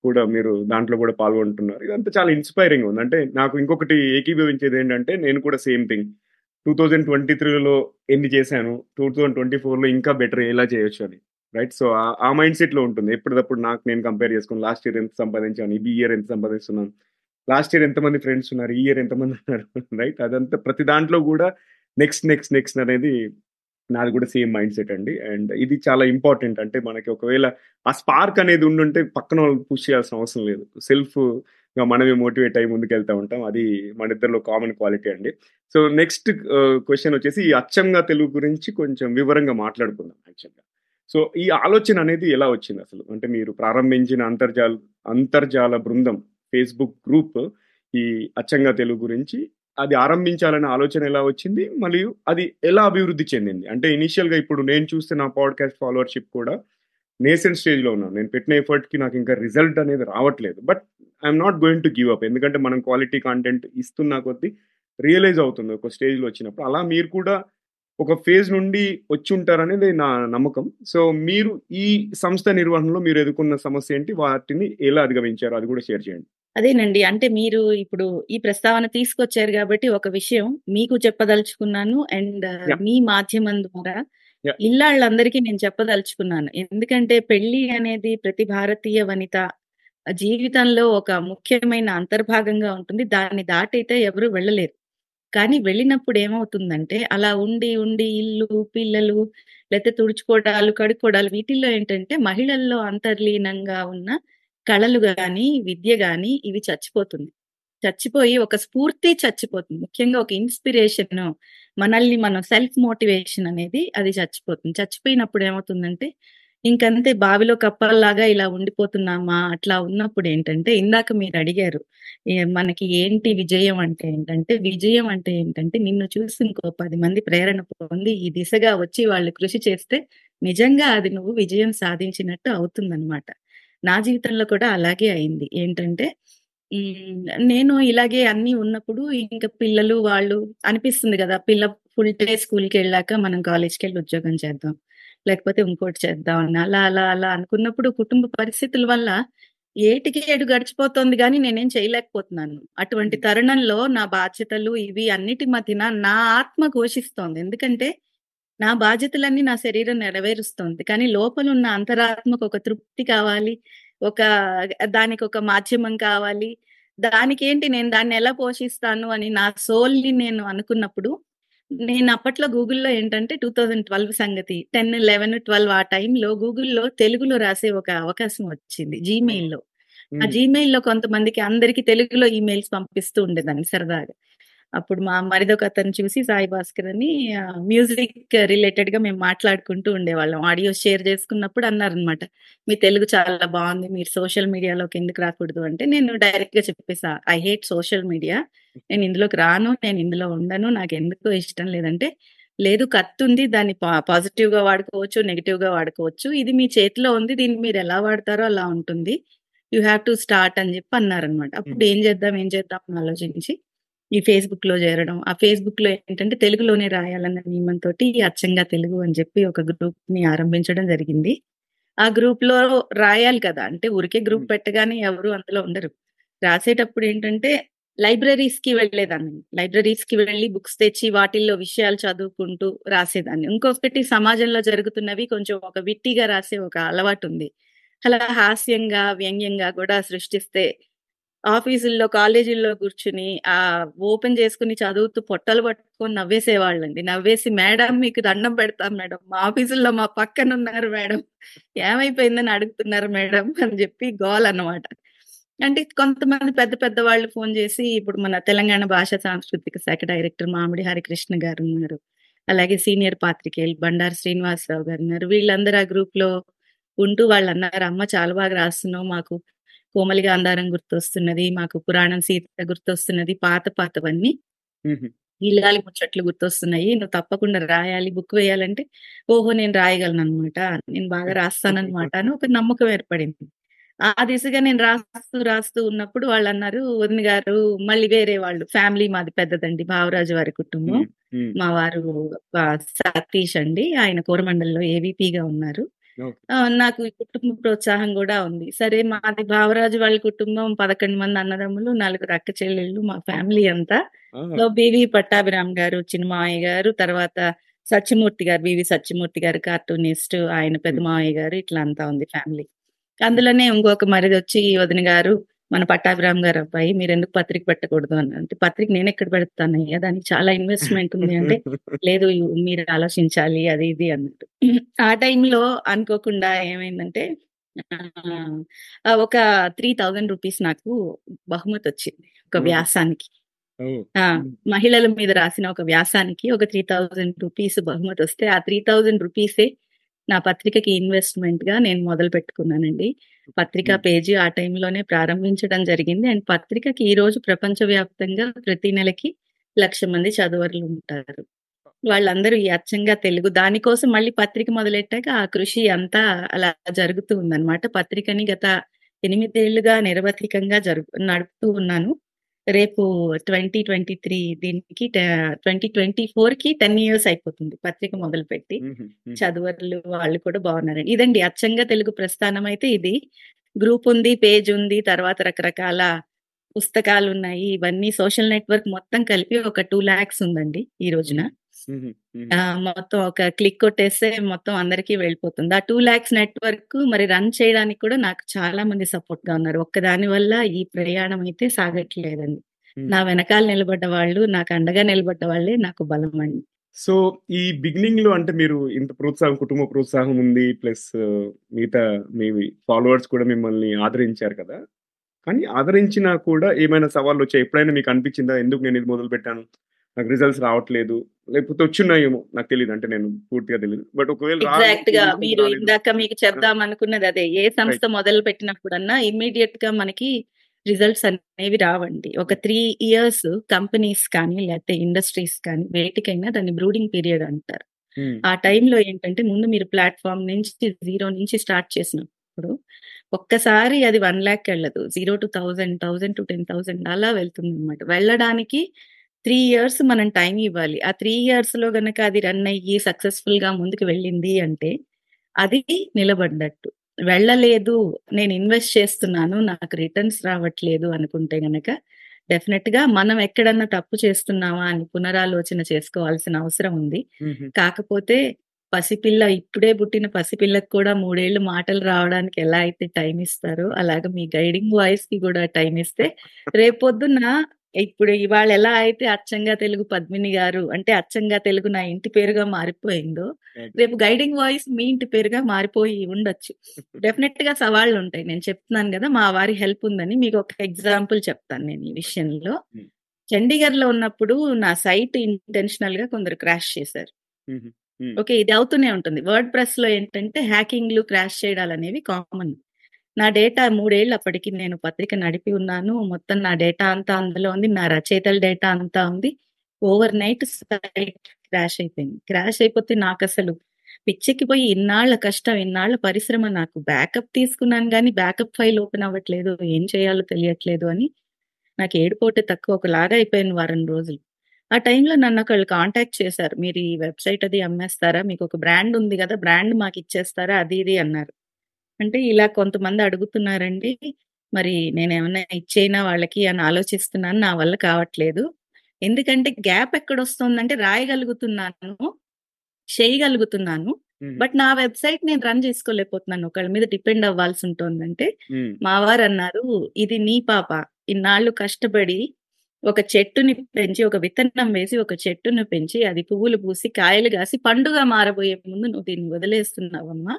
కూడా మీరు దాంట్లో కూడా పాల్గొంటున్నారు. ఇదంతా చాలా ఇన్స్పైరింగ్ ఉంది. అంటే నాకు ఇంకొకటి ఏకీభవించేది ఏంటంటే నేను కూడా same thing. Two thousand twenty త్రీలో ఎన్ని చేశాను? టూ థౌజండ్ ట్వంటీ ఫోర్లో ఇంకా బెటర్ ఎలా చేయొచ్చు అని. రైట్? సో ఆ మైండ్ సెట్లో ఉంటుంది. ఎప్పటికప్పుడు నాకు నేను కంపేర్ చేసుకుని లాస్ట్ ఇయర్ ఎంత సంపాదించాను? ఈ ఇయర్ ఎంత సంపాదిస్తున్నాను? లాస్ట్ ఇయర్ ఎంతమంది ఫ్రెండ్స్ ఉన్నారు? ఈ ఇయర్ ఎంతమంది ఉన్నారు? రైట్? అదంతా ప్రతి దాంట్లో కూడా నెక్స్ట్ నెక్స్ట్ నెక్స్ట్ అనేది నాది కూడా సేమ్ మైండ్ సెట్ అండి. అండ్ ఇది చాలా ఇంపార్టెంట్ అంటే మనకి ఒకవేళ ఆ స్పార్క్ అనేది ఉండుంటే పక్కన వాళ్ళు పుష్ చేయాల్సిన అవసరం లేదు. సెల్ఫ్ ఇంకా మనమే మోటివేట్ అయ్యి ముందుకు వెళ్తూ ఉంటాం. అది మన ఇద్దరిలో కామన్ క్వాలిటీ అండి. సో నెక్స్ట్ క్వశ్చన్ వచ్చేసి ఈ అచ్చంగా తెలుగు గురించి కొంచెం వివరంగా మాట్లాడుకుందాం యాక్చువల్గా. సో ఈ ఆలోచన అనేది ఎలా వచ్చింది అసలు? అంటే మీరు ప్రారంభించిన అంతర్జాల అంతర్జాల బృందం ఫేస్బుక్ గ్రూప్ ఈ అచ్చంగా తెలుగు గురించి అది ఆరంభించాలనే ఆలోచన ఎలా వచ్చింది? మరియు అది ఎలా అభివృద్ధి చెందింది? అంటే ఇనిషియల్గా ఇప్పుడు నేను చూస్తే నా పాడ్కాస్ట్ ఫాలోవర్షిప్ కూడా నేసెంట్ స్టేజ్లో ఉన్నాను. నేను పెట్టిన ఎఫర్ట్కి నాకు ఇంకా రిజల్ట్ అనేది రావట్లేదు. But I'm not going to give up. ఎందుకంటే మనం క్వాలిటీ కాంటెంట్ ఇస్తున్న కొద్దీ రియలైజ్ అవుతుంది ఒక స్టేజ్లో వచ్చినప్పుడు. అలా మీరు కూడా ఒక ఫేజ్ నుండి వచ్చి ఉంటారనేది నా నమ్మకం. సో మీరు ఈ సంస్థ నిర్వహణలో మీరు ఎదుర్కొన్న సమస్య ఏంటి? వాటిని ఎలా అధిగమించారు అది కూడా షేర్ చేయండి. అదేనండి అంటే మీరు ఇప్పుడు ఈ ప్రస్తావన తీసుకొచ్చారు కాబట్టి ఒక విషయం మీకు చెప్పదలుచుకున్నాను అండ్. మీ మాధ్యమం ద్వారా. ఇల్లాళ్ళందరికీ నేను చెప్పదలుచుకున్నాను ఎందుకంటే పెళ్ళి అనేది ప్రతి భారతీయ వనిత జీవితంలో ఒక ముఖ్యమైన అంతర్భాగంగా ఉంటుంది దాన్ని దాటైతే ఎవరు వెళ్ళలేరు కానీ వెళ్ళినప్పుడు ఏమవుతుందంటే అలా ఉండి ఉండి ఇల్లు పిల్లలు లేకపోతే తుడుచుకోవడాలు కడుక్కోవడాలు వీటిల్లో ఏంటంటే మహిళల్లో అంతర్లీనంగా ఉన్న కళలు గాని విద్య గాని ఇవి చచ్చిపోతుంది. చచ్చిపోయి ఒక స్ఫూర్తి చచ్చిపోతుంది. ముఖ్యంగా ఒక ఇన్స్పిరేషన్ మనల్ని మనం సెల్ఫ్ మోటివేషన్ అనేది అది చచ్చిపోతుంది. చచ్చిపోయినప్పుడు ఏమవుతుందంటే ఇంకంతే బావిలో కప్పల్లాగా ఇలా ఉండిపోతున్నామా? అట్లా ఉన్నప్పుడు ఏంటంటే ఇందాక మీరు అడిగారు మనకి ఏంటి విజయం అంటే ఏంటంటే విజయం అంటే ఏంటంటే నిన్ను చూసి ఇంకో పది మంది ప్రేరణ పొంది ఈ దిశగా వచ్చి వాళ్ళు కృషి చేస్తే నిజంగా అది నువ్వు విజయం సాధించినట్టు అవుతుందన్నమాట. నా జీవితంలో కూడా అలాగే అయింది. ఏంటంటే నేను ఇలాగే అన్ని ఉన్నప్పుడు ఇంకా పిల్లలు వాళ్ళు అనిపిస్తుంది కదా పిల్ల ఫుల్ డే స్కూల్కి వెళ్ళాక మనం కాలేజ్కి వెళ్ళి ఉద్యోగం చేద్దాం లేకపోతే ఇంకోటి చేద్దాం అని అలా అలా అలా అనుకున్నప్పుడు కుటుంబ పరిస్థితుల వల్ల ఏటికి ఏడు గడిచిపోతుంది కానీ నేనేం చేయలేకపోతున్నాను. అటువంటి తరుణంలో నా బాధ్యతలు ఇవి అన్నిటి మధ్యన నా ఆత్మ ఘోషిస్తోంది. ఎందుకంటే నా బాధ్యతలన్నీ నా శరీరం నెరవేరుస్తోంది. కానీ లోపల ఉన్న అంతరాత్మకు ఒక తృప్తి కావాలి. ఒక దానికి ఒక మాధ్యమం కావాలి. దానికి ఏంటి నేను దాన్ని ఎలా పోషిస్తాను అని నా సోల్ని నేను అనుకున్నప్పుడు నేను అప్పట్లో గూగుల్లో ఏంటంటే టూ థౌజండ్ ట్వెల్వ్ సంగతి టెన్ లెవెన్ ట్వెల్వ్ ఆ టైంలో గూగుల్లో తెలుగులో రాసే ఒక అవకాశం వచ్చింది జీమెయిల్లో ఆ జీమెయిల్లో కొంతమందికి అందరికి తెలుగులో ఈమెయిల్స్ పంపిస్తూ ఉండేదాన్ని సరదాగా. అప్పుడు మా మరిదొక అతను చూసి సాయి భాస్కర్ అని మ్యూజిక్ రిలేటెడ్గా మేము మాట్లాడుకుంటూ ఉండేవాళ్ళం. ఆడియో షేర్ చేసుకున్నప్పుడు అన్నారనమాట మీ తెలుగు చాలా బాగుంది మీరు సోషల్ మీడియాలోకి ఎందుకు రాకూడదు? అంటే నేను డైరెక్ట్గా చెప్పేసా ఐ హేట్ సోషల్ మీడియా నేను ఇందులోకి రాను నేను ఇందులో ఉండను నాకు ఎందుకో ఇష్టం లేదంటే లేదు కత్తి ఉంది దాన్ని పాజిటివ్గా వాడుకోవచ్చు నెగిటివ్గా వాడుకోవచ్చు ఇది మీ చేతిలో ఉంది దీన్ని మీరు ఎలా వాడతారో అలా ఉంటుంది యూ హ్యావ్ టు స్టార్ట్ అని చెప్పి అన్నారనమాట అప్పుడు ఏం చేద్దాం ఏం చేద్దాం అని ఆలోచించి ఈ ఫేస్బుక్లో చేరడం. ఆ ఫేస్బుక్లో ఏంటంటే తెలుగులోనే రాయాలన్న నియమంతో అచ్చంగా తెలుగు అని చెప్పి ఒక గ్రూప్ని ఆరంభించడం జరిగింది. ఆ గ్రూప్లో రాయాలి కదా! అంటే ఊరికే గ్రూప్ పెట్టగానే ఎవరు అందులో ఉండరు. రాసేటప్పుడు ఏంటంటే లైబ్రరీస్కి వెళ్ళేదాన్ని. లైబ్రరీస్కి వెళ్ళి బుక్స్ తెచ్చి వాటిల్లో విషయాలు చదువుకుంటూ రాసేదాన్ని. ఇంకొకటి సమాజంలో జరుగుతున్నవి కొంచెం ఒక విట్టిగా రాసే ఒక అలవాటు ఉంది. అలా హాస్యంగా వ్యంగ్యంగా కూడా సృష్టిస్తే ఆఫీసుల్లో కాలేజీల్లో కూర్చుని ఆ ఓపెన్ చేసుకుని చదువుతూ పొట్టలు పట్టుకొని నవ్వేసేవాళ్ళండి. నవ్వేసి మేడం మీకు దండం పెడతాం మేడం. మా ఆఫీసుల్లో మా పక్కన ఉన్నారు మేడం. ఏమైపోయిందని అడుగుతున్నారు మేడం అని చెప్పి గోల్ అన్నమాట. అంటే కొంతమంది పెద్ద పెద్ద వాళ్ళు ఫోన్ చేసి ఇప్పుడు మన తెలంగాణ భాషా సాంస్కృతిక శాఖ డైరెక్టర్ మామిడి హరికృష్ణ గారు ఉన్నారు. అలాగే సీనియర్ పాత్రికేయులు బండారు శ్రీనివాసరావు గారు ఉన్నారు. వీళ్ళందరూ ఆ గ్రూప్లో ఉంటూ వాళ్ళు అన్నారు అమ్మ చాలా బాగా రాస్తున్నావు. మాకు కోమలిగా అందారం గుర్తొస్తున్నది మాకు పురాణం సీత గుర్తొస్తున్నది పాత పాతవన్నీ ఇల్లాలి ముచ్చట్లు గుర్తొస్తున్నాయి నువ్వు తప్పకుండా రాయాలి బుక్ వేయాలంటే ఓహో నేను రాయగలను అనమాట నేను బాగా రాస్తానన్నమాట అని ఒక నమ్మకం ఏర్పడింది ఆ దిశగా నేను రాస్తూ రాస్తూ ఉన్నప్పుడు వాళ్ళన్నారు వదిన గారు మళ్ళీ వేరే వాళ్ళు ఫ్యామిలీ మాది పెద్దదండి భావరాజు వారి కుటుంబం. మా వారు సతీష్ అండి. ఆయన కోరమండల్‌లో ఏవీపీగా ఉన్నారు. నాకు ఈ కుటుంబ ప్రోత్సాహం గూడా ఉంది. సరే మాది భావరాజు వాళ్ళ కుటుంబం 11 మంది అన్నదమ్ములు, నలుగురు అక్క చెల్లెళ్ళు మా ఫ్యామిలీ అంతా. సో, బీవీ పట్టాభిరామ్ గారు, చిన్నమావయ్య గారు, తర్వాత సత్యమూర్తి గారు, బీవీ సత్యమూర్తి గారు కార్టూనిస్ట్, ఆయన పెద్ద. మావయ్య గారు ఇట్లా అంతా ఉంది ఫ్యామిలీ. అందులోనే ఇంకొక మరిదొచ్చి వదిన గారు, మన పట్టాభిరామ్ గారి అబ్బాయి మీరెందుకు పత్రిక పెట్టకూడదు అని అంటే, పత్రిక నేనెక్కడ పెడతానయ్యా దానికి చాలా ఇన్వెస్ట్‌మెంట్ ఉంది అంటే, లేదు మీరు ఆలోచించాలి అది ఇది అన్నట్టు. ఆ టైంలో అనుకోకుండా ఏమైందంటే ఒక 3000 రూపీస్ నాకు బహుమతొచ్చింది. ఒక ఓహ్! వ్యాసానికి. మహిళల మీద రాసిన ఒక వ్యాసానికి ఒక 3000 రూపీస్ బహుమతొస్తే, ఆ 3000 రూపీసే నా పత్రికకి ఇన్వెస్ట్‌మెంట్‌గా నేను మొదలుపెట్టుకున్నానండి. పత్రికా. పేజీ ఆ టైంలోనే ప్రారంభించడం జరిగింది. అండ్ పత్రికకి ఈరోజు ప్రపంచవ్యాప్తంగా ప్రతి నెలకి 1,00,000 మంది చదువరులుంటారు. వాళ్ళందరూ ఈ అచ్చంగా తెలుగు దానికోసం మళ్ళీ పత్రిక మొదలెట్టాక ఆ కృషి అంతా అలా జరుగుతూ ఉందన్నమాట. పత్రికని గత 8 ఏళ్ళుగా నిరవధికంగా జరుపు నడుపుతూ ఉన్నాను. రేపు 2023 దీనికి ట 2024కి 10 ఇయర్స్ అయిపోతుంది పత్రిక మొదలుపెట్టి. హుహు. హ్మ్. చదువరులు వాళ్ళు కూడా బాగున్నారండి. ఇదండి అచ్చంగా తెలుగు ప్రస్థానం అయితే ఇది. గ్రూప్ ఉంది, పేజ్ ఉంది, తర్వాత రకరకాల పుస్తకాలున్నాయి. ఇవన్నీ సోషల్ నెట్‌వర్క్ మొత్తం కలిపి ఒక 2,00,000 ఉందండి ఈ రోజున. మొత్తం ఒక క్లిక్ కొట్టేస్తే మొత్తం అందరికీ వెళ్ళిపోతుంది. ఆ 2,00,000 నెట్‌వర్క్ మరి రన్ చేయడానికి కూడా నాకు చాలా మంది సపోర్ట్‌గా ఉన్నారు. ఒక్కదాని వల్ల ఈ ప్రయాణం అయితే సాగట్లేదండి. నా వెనకాల నిలబడ్డ వాళ్ళు, నాకు అండగా నిలబడ్డ వాళ్ళే నాకు బలమండి. సో, ఈ బిగినింగ్‌లో అంటే మీరు ఇంత ప్రోత్సాహం, కుటుంబ ప్రోత్సాహం ఉంది. ప్లస్ మిగతా మీ ఫాలోవర్స్ కూడా మిమ్మల్ని ఆదరించారు కదా! కానీ ఆదరించినా కూడా ఏమైనా సవాళ్ళొచ్చాయా? ఎప్పుడైనా మీకు అనిపించిందా? ఎందుకు నేను ఇది మొదలుపెట్టాను? నాకు రిజల్ట్స్ రావట్లేదు. లేకపోతే వచ్చున్నాయేమో నాకు తెలీదు. అంటే నేను పూర్తిగా తెలీదు. బట్ ఒకవేళ రాలేదు ఎగ్జాక్ట్‌గా ఎందుకు మీరు? ఇందాక మీకు ఆ! చెప్దామనుకున్నది అదే. ఏ. సంస్థ మొదలుపెట్టినప్పుడన్నా ఇమ్మీడియేట్‌గా మనకి రిజల్ట్స్ అనేవి రావండి. ఒక. 3 ఇయర్స్ కంపెనీస్ కానీ, లేకపోతే ఇండస్ట్రీస్ కానీ వేటికైనా దాన్ని బ్రూడింగ్ పీరియడ్ అంటారు. హ్మ్. ఆ టైంలో ఏంటంటే ముందు మీరు ప్లాట్‌ఫార్మ్ నుంచి జీరో నుంచి స్టార్ట్ చేసినప్పుడు ఒక్కసారి అది 1,00,000 ఎళ్ళదు. 0-1000, 1000-10,000 అలా వెళ్తుందన్నమాట. వెళ్ళడానికి 3 ఇయర్స్ మనం టైం ఇవ్వాలి. ఆ 3 ఇయర్స్‌లో గనక అది రన్ అయ్యి సక్సెస్‌ఫుల్‌గా ముందుకు వెళ్ళింది అంటే అది నిలబడ్డట్టు. వెళ్ళలేదు నేను ఇన్వెస్ట్ చేస్తున్నాను. నాకు రిటర్న్స్ రావట్లేదు అనుకుంటే గనక డెఫినిట్‌గా మనం ఎక్కడన్నా తప్పు చేస్తున్నామా అని పునరాలోచన చేసుకోవాల్సిన అవసరం ఉంది. కాకపోతే పసిపిల్ల ఇప్పుడే పుట్టిన పసిపిల్లకి కూడా 3 ఏళ్ళు మాటలు రావడానికి ఎలా అయితే టైం ఇస్తారో, అలాగా మీ గైడింగ్ వాయిస్‌కి కూడా టైం ఇస్తే రేపొద్దున ఇప్పుడు ఇవాళ ఎలా అయితే అచ్చంగా తెలుగు పద్మిని గారు అంటే అచ్చంగా తెలుగు నా ఇంటి పేరుగా మారిపోయిందో. రేపు గైడింగ్ వాయిస్ మీ ఇంటి పేరుగా మారిపోయి ఉండొచ్చు. డెఫినిట్‌గా సవాళ్ళుంటాయి. నేను చెప్తున్నాను గదా! మా వారి హెల్ప్ ఉందని. మీకు ఒక ఎగ్జాంపుల్ చెప్తాను నేను ఈ విషయంలో. హ్మ్. చండీగఢ్‌లో ఉన్నప్పుడు నా సైట్ ఇంటెన్షనల్‌గా కొందరు క్రాష్ చేశారు. హుహు. హ్మ్. ఓకే. ఇది అవుతూనే ఉంటుంది. వర్డ్ ప్రెస్‌లో ఏంటంటే హ్యాకింగ్‌లు, క్రాష్ చేయడాలనేవి కామన్. నా డేటా మూడేళ్ళు అప్పటికి నేను పత్రిక నడిపి ఉన్నాను. మొత్తం నా డేటా అంతా అందులో ఉంది. నా రచయితల డేటా అంతా ఉంది. ఓవర్ నైట్ సైట్ క్రాష్ అయిపోయింది. క్రాష్ అయిపోతే నాకు అసలు పిచ్చెక్కిపోయి ఇన్నాళ్ళ కష్టం, ఇన్నాళ్ళ పరిశ్రమ నాకు బ్యాకప్ తీసుకున్నాను కానీ బ్యాకప్ ఫైల్ ఓపెన్ అవ్వట్లేదు. ఏం చేయాలో తెలియట్లేదు అని నాకు ఏడుపోటే తక్కువ ఒకలాగా అయిపోయింది వారం రోజులు. ఆ టైంలో నన్ను ఒకళ్ళు కాంటాక్ట్ చేశారు. మీరు ఈ వెబ్‌సైట్ అది అమ్మేస్తారా? మీకు ఒక బ్రాండ్ ఉంది కదా బ్రాండ్ మాకు ఇచ్చేస్తారా అది ఇది అన్నారు. అంటే ఇలా కొంతమంది అడుగుతున్నారండి. మరి నేనేమన్నా ఇచ్చేయనా వాళ్ళకి అని ఆలోచిస్తున్నాను. నా వల్ల కావట్లేదు. ఎందుకంటే గ్యాప్ ఎక్కడొస్తుందంటే రాయగలుగుతున్నాను. చేయగలుగుతున్నాను. బట్ నా వెబ్‌సైట్ నేను రన్ చేసుకోలేకపోతున్నాను. ఒకళ్ళ మీద డిపెండ్ అవ్వాల్సుంటోందంటే హ్మ్. మా వారన్నారు, "ఇది నీ పాప. ఇన్నాళ్ళు కష్టపడి ఒక చెట్టుని పెంచి, ఒక విత్తనం వేసి, ఒక చెట్టుని పెంచి, అది పువ్వులు పూసి, కాయలు గాసి, పండుగా మారబోయే ముందు నువ్వు దీన్ని వదిలేస్తున్నావమ్మా.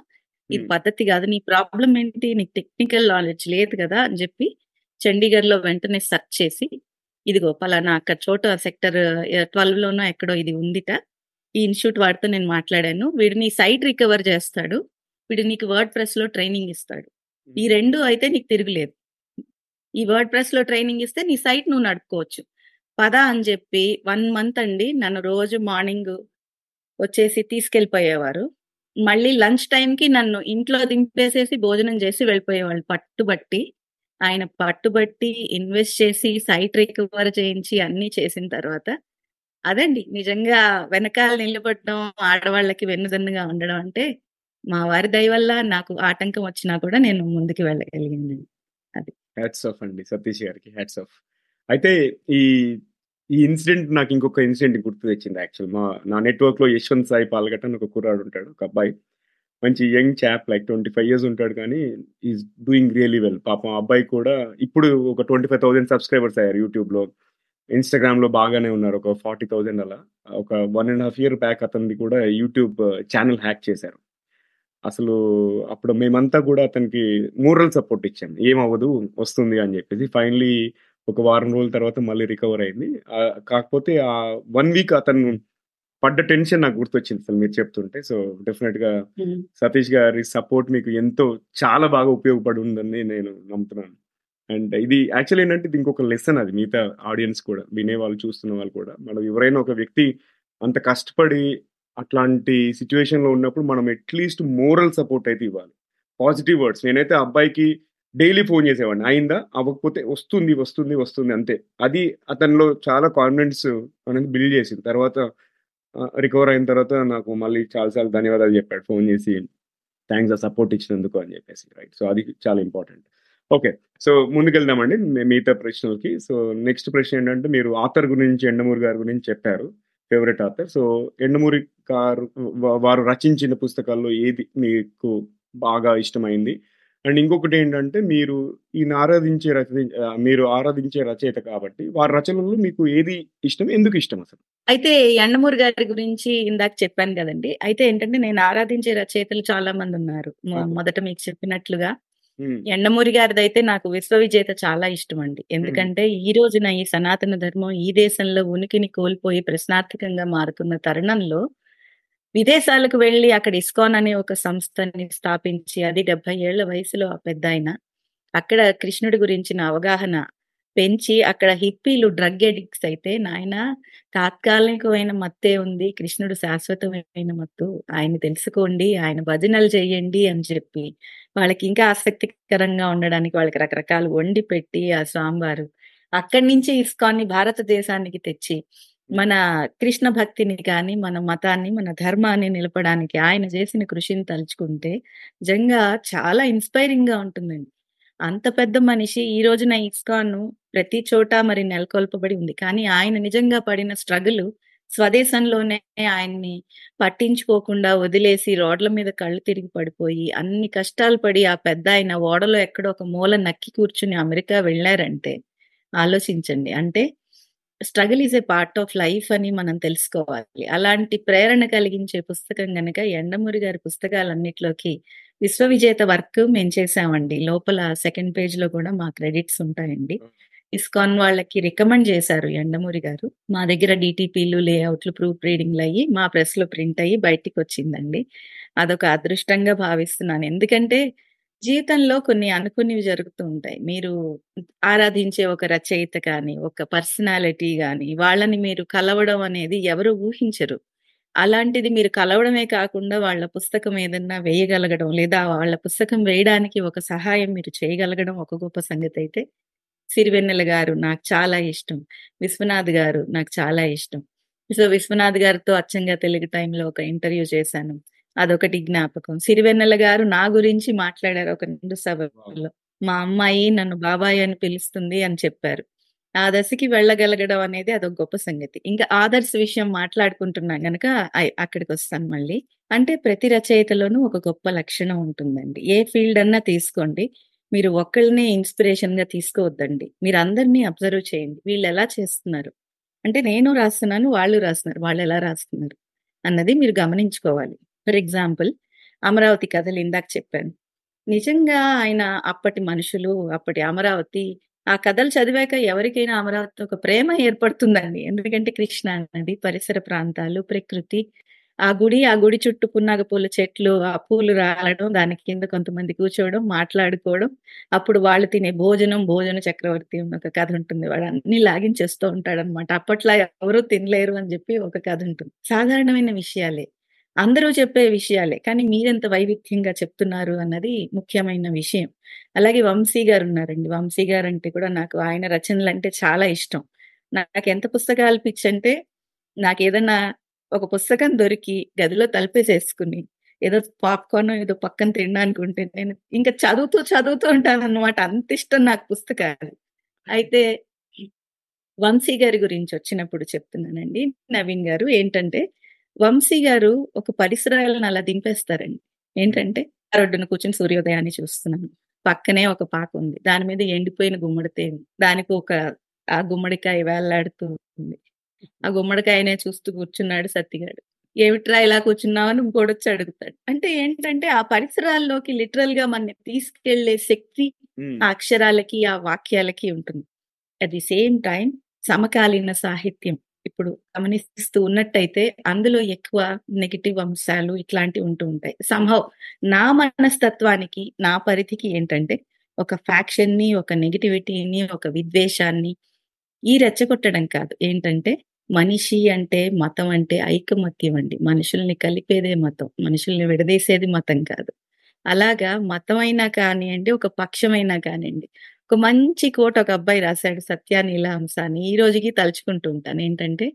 ఇది. పద్ధతి గాదు. నీ ప్రాబ్లమ్ ఏంటి? నీకు టెక్నికల్ నాలెడ్జ్ లేదు గదా!" అని జెప్పి చండీగఢ్‌లో వెంటనే సెర్చ్ చేసి, ఇదిగో పలానా అక్కడ చోట సెక్టర్ ఆహ్, 12లోనో ఎక్కడో ఇది ఉందిట. ఈ ఇన్‌స్టిట్యూట్ వాడితో నేను మాట్లాడాను. వీడు నీ సైట్ రికవర్ చేస్తాడు. వీడు నీకు వర్డ్ ప్రెస్‌లో ట్రైనింగ్ ఇస్తాడు. ఈ. 2 అయితే నీకు తిరుగులేదు. ఈ వర్డ్ ప్రెస్‌లో ట్రైనింగ్ ఇస్తే నీ సైట్ నువ్వు నడుపుకోవచ్చు. పద అని జెప్పి 1 మంత్ అండి నన్ను రోజు మార్నింగ్ వచ్చేసి తీసుకెళ్ళిపోయేవారు. మళ్ళీ లంచ్ టైంకి నన్ను ఇంట్లో దింపేసేసి భోజనం చేసి వెళ్ళిపోయేవాళ్ళు పట్టుబట్టి. ఆయన పట్టుబట్టి ఇన్వెస్ట్ చేసి సైట్ రికవర్ చేయించి అన్ని చేసిన తర్వాత అదండి నిజంగా వెనకాల నిలబడడం ఆడవాళ్ళకి వెన్నుదన్నుగా ఉండడం అంటే మా వారి దయ వల్ల నాకు ఆటంకం వచ్చినా కూడా నేను ముందుకు వెళ్ళగలిగింది అది. హ్యాట్స్ ఆఫ్ అండి సతీష్ గారికి హ్యాట్స్ ఆఫ్ అయితే ఈ ఈ ఇన్సిడెంట్ నాకు ఇంకొక ఇన్సిడెంట్ గుర్తు తెచ్చింది యాక్చువల్. మా నా నెట్వర్క్లో యశ్వంత్ సాయి పాల్గట్ అని ఒక కుర్రాడు ఉంటాడు ఒక అబ్బాయి. మంచి young chap like twenty five years ఉంటాడు కానీ ఈజ్ డూయింగ్ రియలీ వెల్ పాపం అబ్బాయి కూడా ఇప్పుడు ఒక ట్వంటీ ఫైవ్ థౌసండ్ సబ్స్క్రైబర్స్ అయ్యారు యూట్యూబ్లో. ఇన్స్టాగ్రామ్లో బాగానే ఉన్నారు ఒక ఫార్టీ థౌసండ్ అలా. ఒక one and half year back అతనిది కూడా యూట్యూబ్ ఛానల్ హ్యాక్ చేశారు. అసలు అప్పుడు మేమంతా కూడా అతనికి మోరల్ సపోర్ట్ ఇచ్చాం. ఏమవ్వదు వస్తుంది అని చెప్పేసి. ఫైనలీ ఒక వారం రోజుల తర్వాత మళ్ళీ రికవర్ అయింది. కాకపోతే ఆ వన్ వీక్ అతను పడ్డ టెన్షన్ నాకు గుర్తొచ్చింది అసలు మీరు చెప్తుంటే. సో డెఫినెట్గా సతీష్ గారి సపోర్ట్ మీకు ఎంతో చాలా బాగా ఉపయోగపడి ఉందని నేను నమ్ముతున్నాను. అండ్ ఇది యాక్చువల్ ఏంటంటే ఇది ఇంకొక లెసన్ అది మిగతా ఆడియన్స్ కూడా వినే వాళ్ళు చూస్తున్న వాళ్ళు కూడా. మనం ఎవరైనా ఒక వ్యక్తి అంత కష్టపడి అట్లాంటి సిచ్యువేషన్లో ఉన్నప్పుడు మనం అట్లీస్ట్ మోరల్ సపోర్ట్ అయితే ఇవ్వాలి. పాజిటివ్ వర్డ్స్ నేనైతే అబ్బాయికి డైలీ ఫోన్ చేసేవాడిని. అయిందా? అవ్వకపోతే వస్తుంది వస్తుంది వస్తుంది అంతే. అది అతనిలో చాలా కాన్ఫిడెన్స్ అనేది బిల్డ్ చేసింది. తర్వాత రికవర్ అయిన తర్వాత నాకు మళ్ళీ చాలాసార్లు ధన్యవాదాలు చెప్పాడు. ఫోన్ చేసి థ్యాంక్స్ ఆ సపోర్ట్ ఇచ్చినందుకు అని చెప్పేసి. రైట్ సో అది చాలా ఇంపార్టెంట్ ఓకే సో ముందుకెళ్దామండి. మిగతా ప్రశ్నలకి. సో నెక్స్ట్ ప్రశ్న ఏంటంటే మీరు ఆథర్ గురించి ఎండమూరి గారి గురించి చెప్పారు. Favourite author. సో ఎండమూరి గారు వారు రచించిన పుస్తకాల్లో ఏది మీకు బాగా ఇష్టమైంది? అండ్ ఇంకొకటి ఏంటంటే మీరు ఈయన ఆరాధించే రచయి ఆ, మీరు ఆరాధించే రచయిత కాబట్టి వారి రచనలు మీకు ఏది ఇష్టం ఎందుకు ఇష్టం అసలు? అయితే ఎండమూరి గారి గురించి ఇందాక చెప్పాను కదండి. అయితే ఏంటంటే నేను ఆరాధించే రచయితలు చాలా మంది ఉన్నారు. మొదట మీకు చెప్పినట్లుగా. ఎండమూరి గారిది అయితే నాకు విశ్వవిజేత చాలా ఇష్టం అండి. ఎందుకంటే ఈ రోజున ఈ సనాతన ధర్మం ఈ దేశంలో ఉనికిని కోల్పోయి ప్రశ్నార్థకంగా మారుతున్న తరుణంలో విదేశాలకు వెళ్ళి అక్కడ ఇస్కాన్ అనే ఒక సంస్థని స్థాపించి అది డెబ్బై ఏళ్ళ వయసులో ఆ పెద్ద ఆయన అక్కడ కృష్ణుడి గురించిన అవగాహన పెంచి అక్కడ హిప్పీలు డ్రగ్ ఎడిక్ట్స్ అయితే నాయన తాత్కాలికమైన మత్తే ఉంది కృష్ణుడు శాశ్వతమైన మత్తు ఆయన తెలుసుకోండి ఆయన భజనలు చేయండి అని చెప్పి వాళ్ళకి ఇంకా ఆసక్తికరంగా ఉండడానికి వాళ్ళకి రకరకాలు వండి పెట్టి ఆ స్వామివారు అక్కడి నుంచి ఇస్కాన్ని భారతదేశానికి తెచ్చి మన కృష్ణ భక్తిని కానీ మన మతాన్ని మన ధర్మాన్ని నిలపడానికి ఆయన చేసిన కృషిని తలుచుకుంటే నిజంగా చాలా ఇన్స్పైరింగ్గా ఉంటుందండి. అంత పెద్ద మనిషి ఈ రోజున ఇస్కాన్ ప్రతి చోట మరి నెలకొల్పబడి ఉంది. కానీ ఆయన నిజంగా పడిన స్ట్రగుల్ స్వదేశంలోనే ఆయన్ని పట్టించుకోకుండా వదిలేసి రోడ్ల మీద కళ్ళు తిరిగి పడిపోయి అన్ని కష్టాలు పడి ఆ పెద్ద ఆయన ఓడలో ఎక్కడో ఒక మూల నక్కి కూర్చుని అమెరికా వెళ్ళారంటే ఆలోచించండి. అంటే struggle is a part of life అని మనం తెలుసుకోవాలి. అలాంటి ప్రేరణ కలిగించే పుస్తకం గనక ఎండమూరి గారి పుస్తకాలన్నిట్లోకి విశ్వవిజేత వర్క్ మేము చేసామండి లోపల సెకండ్ పేజ్లో కూడా మా క్రెడిట్స్ ఉంటాయండి. ఇస్కాన్ వాళ్ళకి రికమెండ్ చేశారు ఎండమూరి గారు. మా దగ్గర డిటిపిలు లేఅవుట్లు ప్రూఫ్ రీడింగ్లు అయ్యి మా ప్రెస్లో ప్రింట్ అయ్యి బయటికి వచ్చిందండి అదొక అదృష్టంగా భావిస్తున్నాను. ఎందుకంటే జీవితంలో కొన్ని అనుకున్నవి జరుగుతూ ఉంటాయి. మీరు ఆరాధించే ఒక రచయిత కానీ ఒక పర్సనాలిటీ కానీ వాళ్ళని మీరు కలవడం అనేది ఎవరు ఊహించరు. అలాంటిది మీరు కలవడమే కాకుండా వాళ్ళ పుస్తకం ఏదన్నా వేయగలగడం లేదా వాళ్ళ పుస్తకం వేయడానికి ఒక సహాయం మీరు చేయగలగడం ఒక గొప్ప సంగతి అయితే సిరివెన్నెల గారు నాకు చాలా ఇష్టం. విశ్వనాథ్ గారు నాకు చాలా ఇష్టం. సో విశ్వనాథ్ గారితో అచ్చంగా తెలుగు టైంలో ఒక ఇంటర్వ్యూ చేశాను. అదొకటి జ్ఞాపకం. సిరివెన్నెల గారు నా గురించి మాట్లాడారు ఒక రెండు సభలో మా అమ్మాయి నన్ను బాబాయ్ అని పిలుస్తుంది అని చెప్పారు. ఆ దశకి వెళ్ళగలగడం అనేది అదొక గొప్ప సంగతి. ఇంకా ఆదర్శ విషయం మాట్లాడుకుంటున్నాం గనక అక్కడికి వస్తాను మళ్ళీ. అంటే ప్రతి రచయితలోనూ ఒక గొప్ప లక్షణం ఉంటుందండి. ఏ ఫీల్డ్ అన్నా తీసుకోండి. మీరు ఒక్కళ్ళనే ఇన్స్పిరేషన్గా తీసుకోవద్దండి. మీరు అందరినీ అబ్జర్వ్ చేయండి. వీళ్ళు ఎలా చేస్తున్నారు? అంటే నేను రాస్తున్నాను వాళ్ళు రాస్తున్నారు. వాళ్ళు ఎలా రాస్తున్నారు? అన్నది మీరు గమనించుకోవాలి. ఫర్ ఎగ్జాంపుల్ అమరావతి కథలు ఇందాక చెప్పాను. నిజంగా ఆయన అప్పటి మనుషులు అప్పటి అమరావతి ఆ కథలు చదివాక ఎవరికైనా అమరావతి ఒక ప్రేమ ఏర్పడుతుందండి. ఎందుకంటే కృష్ణా నది పరిసర ప్రాంతాలు ప్రకృతి. ఆ గుడి ఆ గుడి చుట్టూ పున్నాగ పూల చెట్లు ఆ పూలు రాలడం దాని కింద కొంతమంది కూర్చోవడం మాట్లాడుకోవడం అప్పుడు వాళ్ళు తినే భోజనం భోజన చక్రవర్తి ఉన్న ఒక కథ ఉంటుంది. వాడు అన్ని లాగించేస్తూ ఉంటాడు అనమాట అప్పట్లో ఎవరూ తినలేరు అని చెప్పి ఒక కథ ఉంటుంది. సాధారణమైన విషయాలే. అందరూ చెప్పే విషయాలే. కానీ మీరెంత వైవిధ్యంగా చెప్తున్నారు అన్నది ముఖ్యమైన విషయం. అలాగే వంశీ గారు ఉన్నారండి వంశీ గారు అంటే కూడా నాకు ఆయన రచనలు అంటే చాలా ఇష్టం. నాకు ఎంత పుస్తకాలు పిచ్చంటే ఏదైనా ఒక పుస్తకం దొరికి గదిలో తలుపేసేసుకుని ఏదో పాప్కార్న్ ఏదో పక్కన తినడానికుంటే నేను ఇంకా చదువుతూ చదువుతూ ఉంటాను అన్నమాట అంత ఇష్టం నాకు పుస్తకాలు. అయితే వంశీ గారి గురించి వచ్చినప్పుడు చెప్తున్నానండి. నవీన్ గారు ఏంటంటే, వంశీ గారు ఒక పరిసరాలను అలా దింపేస్తారండి. ఏంటంటే, రోడ్డున కూర్చొని సూర్యోదయాన్ని చూస్తున్నాను. పక్కనే ఒక పాకుంది. దాని మీద ఎండిపోయిన గుమ్మడి తేనె. దానికి ఒక ఆ గుమ్మడికాయ వేలాడుతూ ఉంది. ఆ గుమ్మడికాయనే చూస్తూ కూర్చున్నాడు సత్తిగాడు. ఏమిట్రా ఇలా కూర్చున్నావు అని ఇంకోడొచ్చి అడుగుతాడు. అంటే ఏంటంటే, ఆ పరిసరాల్లోకి లిటరల్‌గా మనని తీసుకెళ్ళే శక్తి హ్మ్. ఆ అక్షరాలకి, ఆ వాక్యాలకి ఉంటుంది. అట్ ది సేమ్ టైమ్ సమకాలీన సాహిత్యం ఇప్పుడు గమనిస్తూ ఉన్నట్టయితే అందులో ఎక్కువ నెగిటివ్ అంశాలు ఇట్లాంటివి ఉంటూ ఉంటాయి. సంహౌ నా మనస్తత్వానికి, నా పరిధికి ఏంటంటే ఒక ఫ్యాక్షన్‌ని, ఒక నెగటివిటీని, ఒక విద్వేషాన్ని ఈ రెచ్చగొట్టడం కాదు. ఏంటంటే మనిషి అంటే, మతం అంటే ఐకమత్యం అండి. మనుషుల్ని కలిపేదే మతం. మనుషుల్ని విడదీసేది మతం కాదు. అలాగా మతమైనా కానియండి, ఒక పక్షమైనా కానివ్వండి ఒక మంచి కోట్ ఒక అబ్బాయి రాసాడు 'సత్యానీలహంస' అని. ఈ రోజుకి తలుచుకుంటూ ఉంటాను. ఏంటంటే,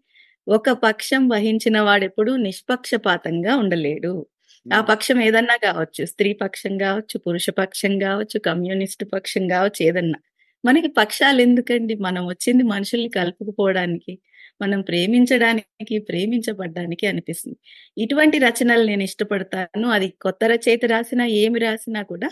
ఒక పక్షం వహించిన వాడెప్పుడూ నిష్పక్షపాతంగా ఉండలేడు. ఆ. పక్షం ఏదన్నా కావచ్చు. స్త్రీ పక్షం గావచ్చు, పురుష పక్షం గావచ్చు, కమ్యూనిస్ట్ పక్షం గావచ్చు ఏదన్నా. మనకి పక్షాలెందుకండి? మనం వచ్చింది మనుషుల్ని కలుపుకుపోవడానికి. మనం ప్రేమించడానికి, ప్రేమించబడ్డానికి అనిపిస్తుంది. ఇటువంటి రచనలు నేను ఇష్టపడతాను. అది కొత్త రచయిత రాసినా, ఏమి రాసినా కూడా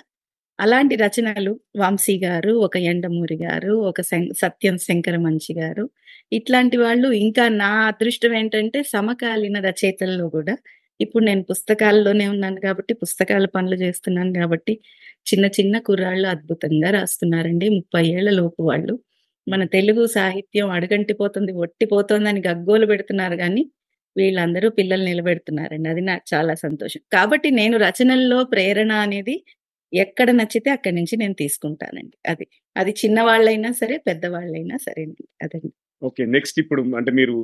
అలాంటి రచనలు వంశీ గారు, ఒక ఎండమూరి గారు, ఒక సత్యం సత్యం శంకరమంచి గారు ఇట్లాంటి వాళ్ళు ఇంకా నా అదృష్టం ఏంటంటే సమకాలీన రచయితల్లో కూడా ఇప్పుడు నేను పుస్తకాల్లోనే ఉన్నాను కాబట్టి, పుస్తకాల పనులు చేస్తున్నాను కాబట్టి చిన్న చిన్న కుర్రాళ్ళు అద్భుతంగా రాస్తున్నారండి. 30 ఏళ్ళ లోపు వాళ్ళు. మన తెలుగు సాహిత్యం అడుగంటిపోతుంది, ఒట్టిపోతోందని గగ్గోలు పెడుతున్నారు కానీ వీళ్ళందరూ పిల్లలు నిలబెడుతున్నారండి. అది నాకు చాలా సంతోషం. కాబట్టి నేను రచనల్లో ప్రేరణ అనేది ఎక్కడ నచ్చితే అక్కడి నుంచి నేను తీసుకుంటానండి. అది. అది చిన్నవాళ్ళైనా సరే, పెద్దవాళ్ళైనా సరేనండి. అదండి. ఓకే. నెక్స్ట్ ఇప్పుడు అంటే మీరు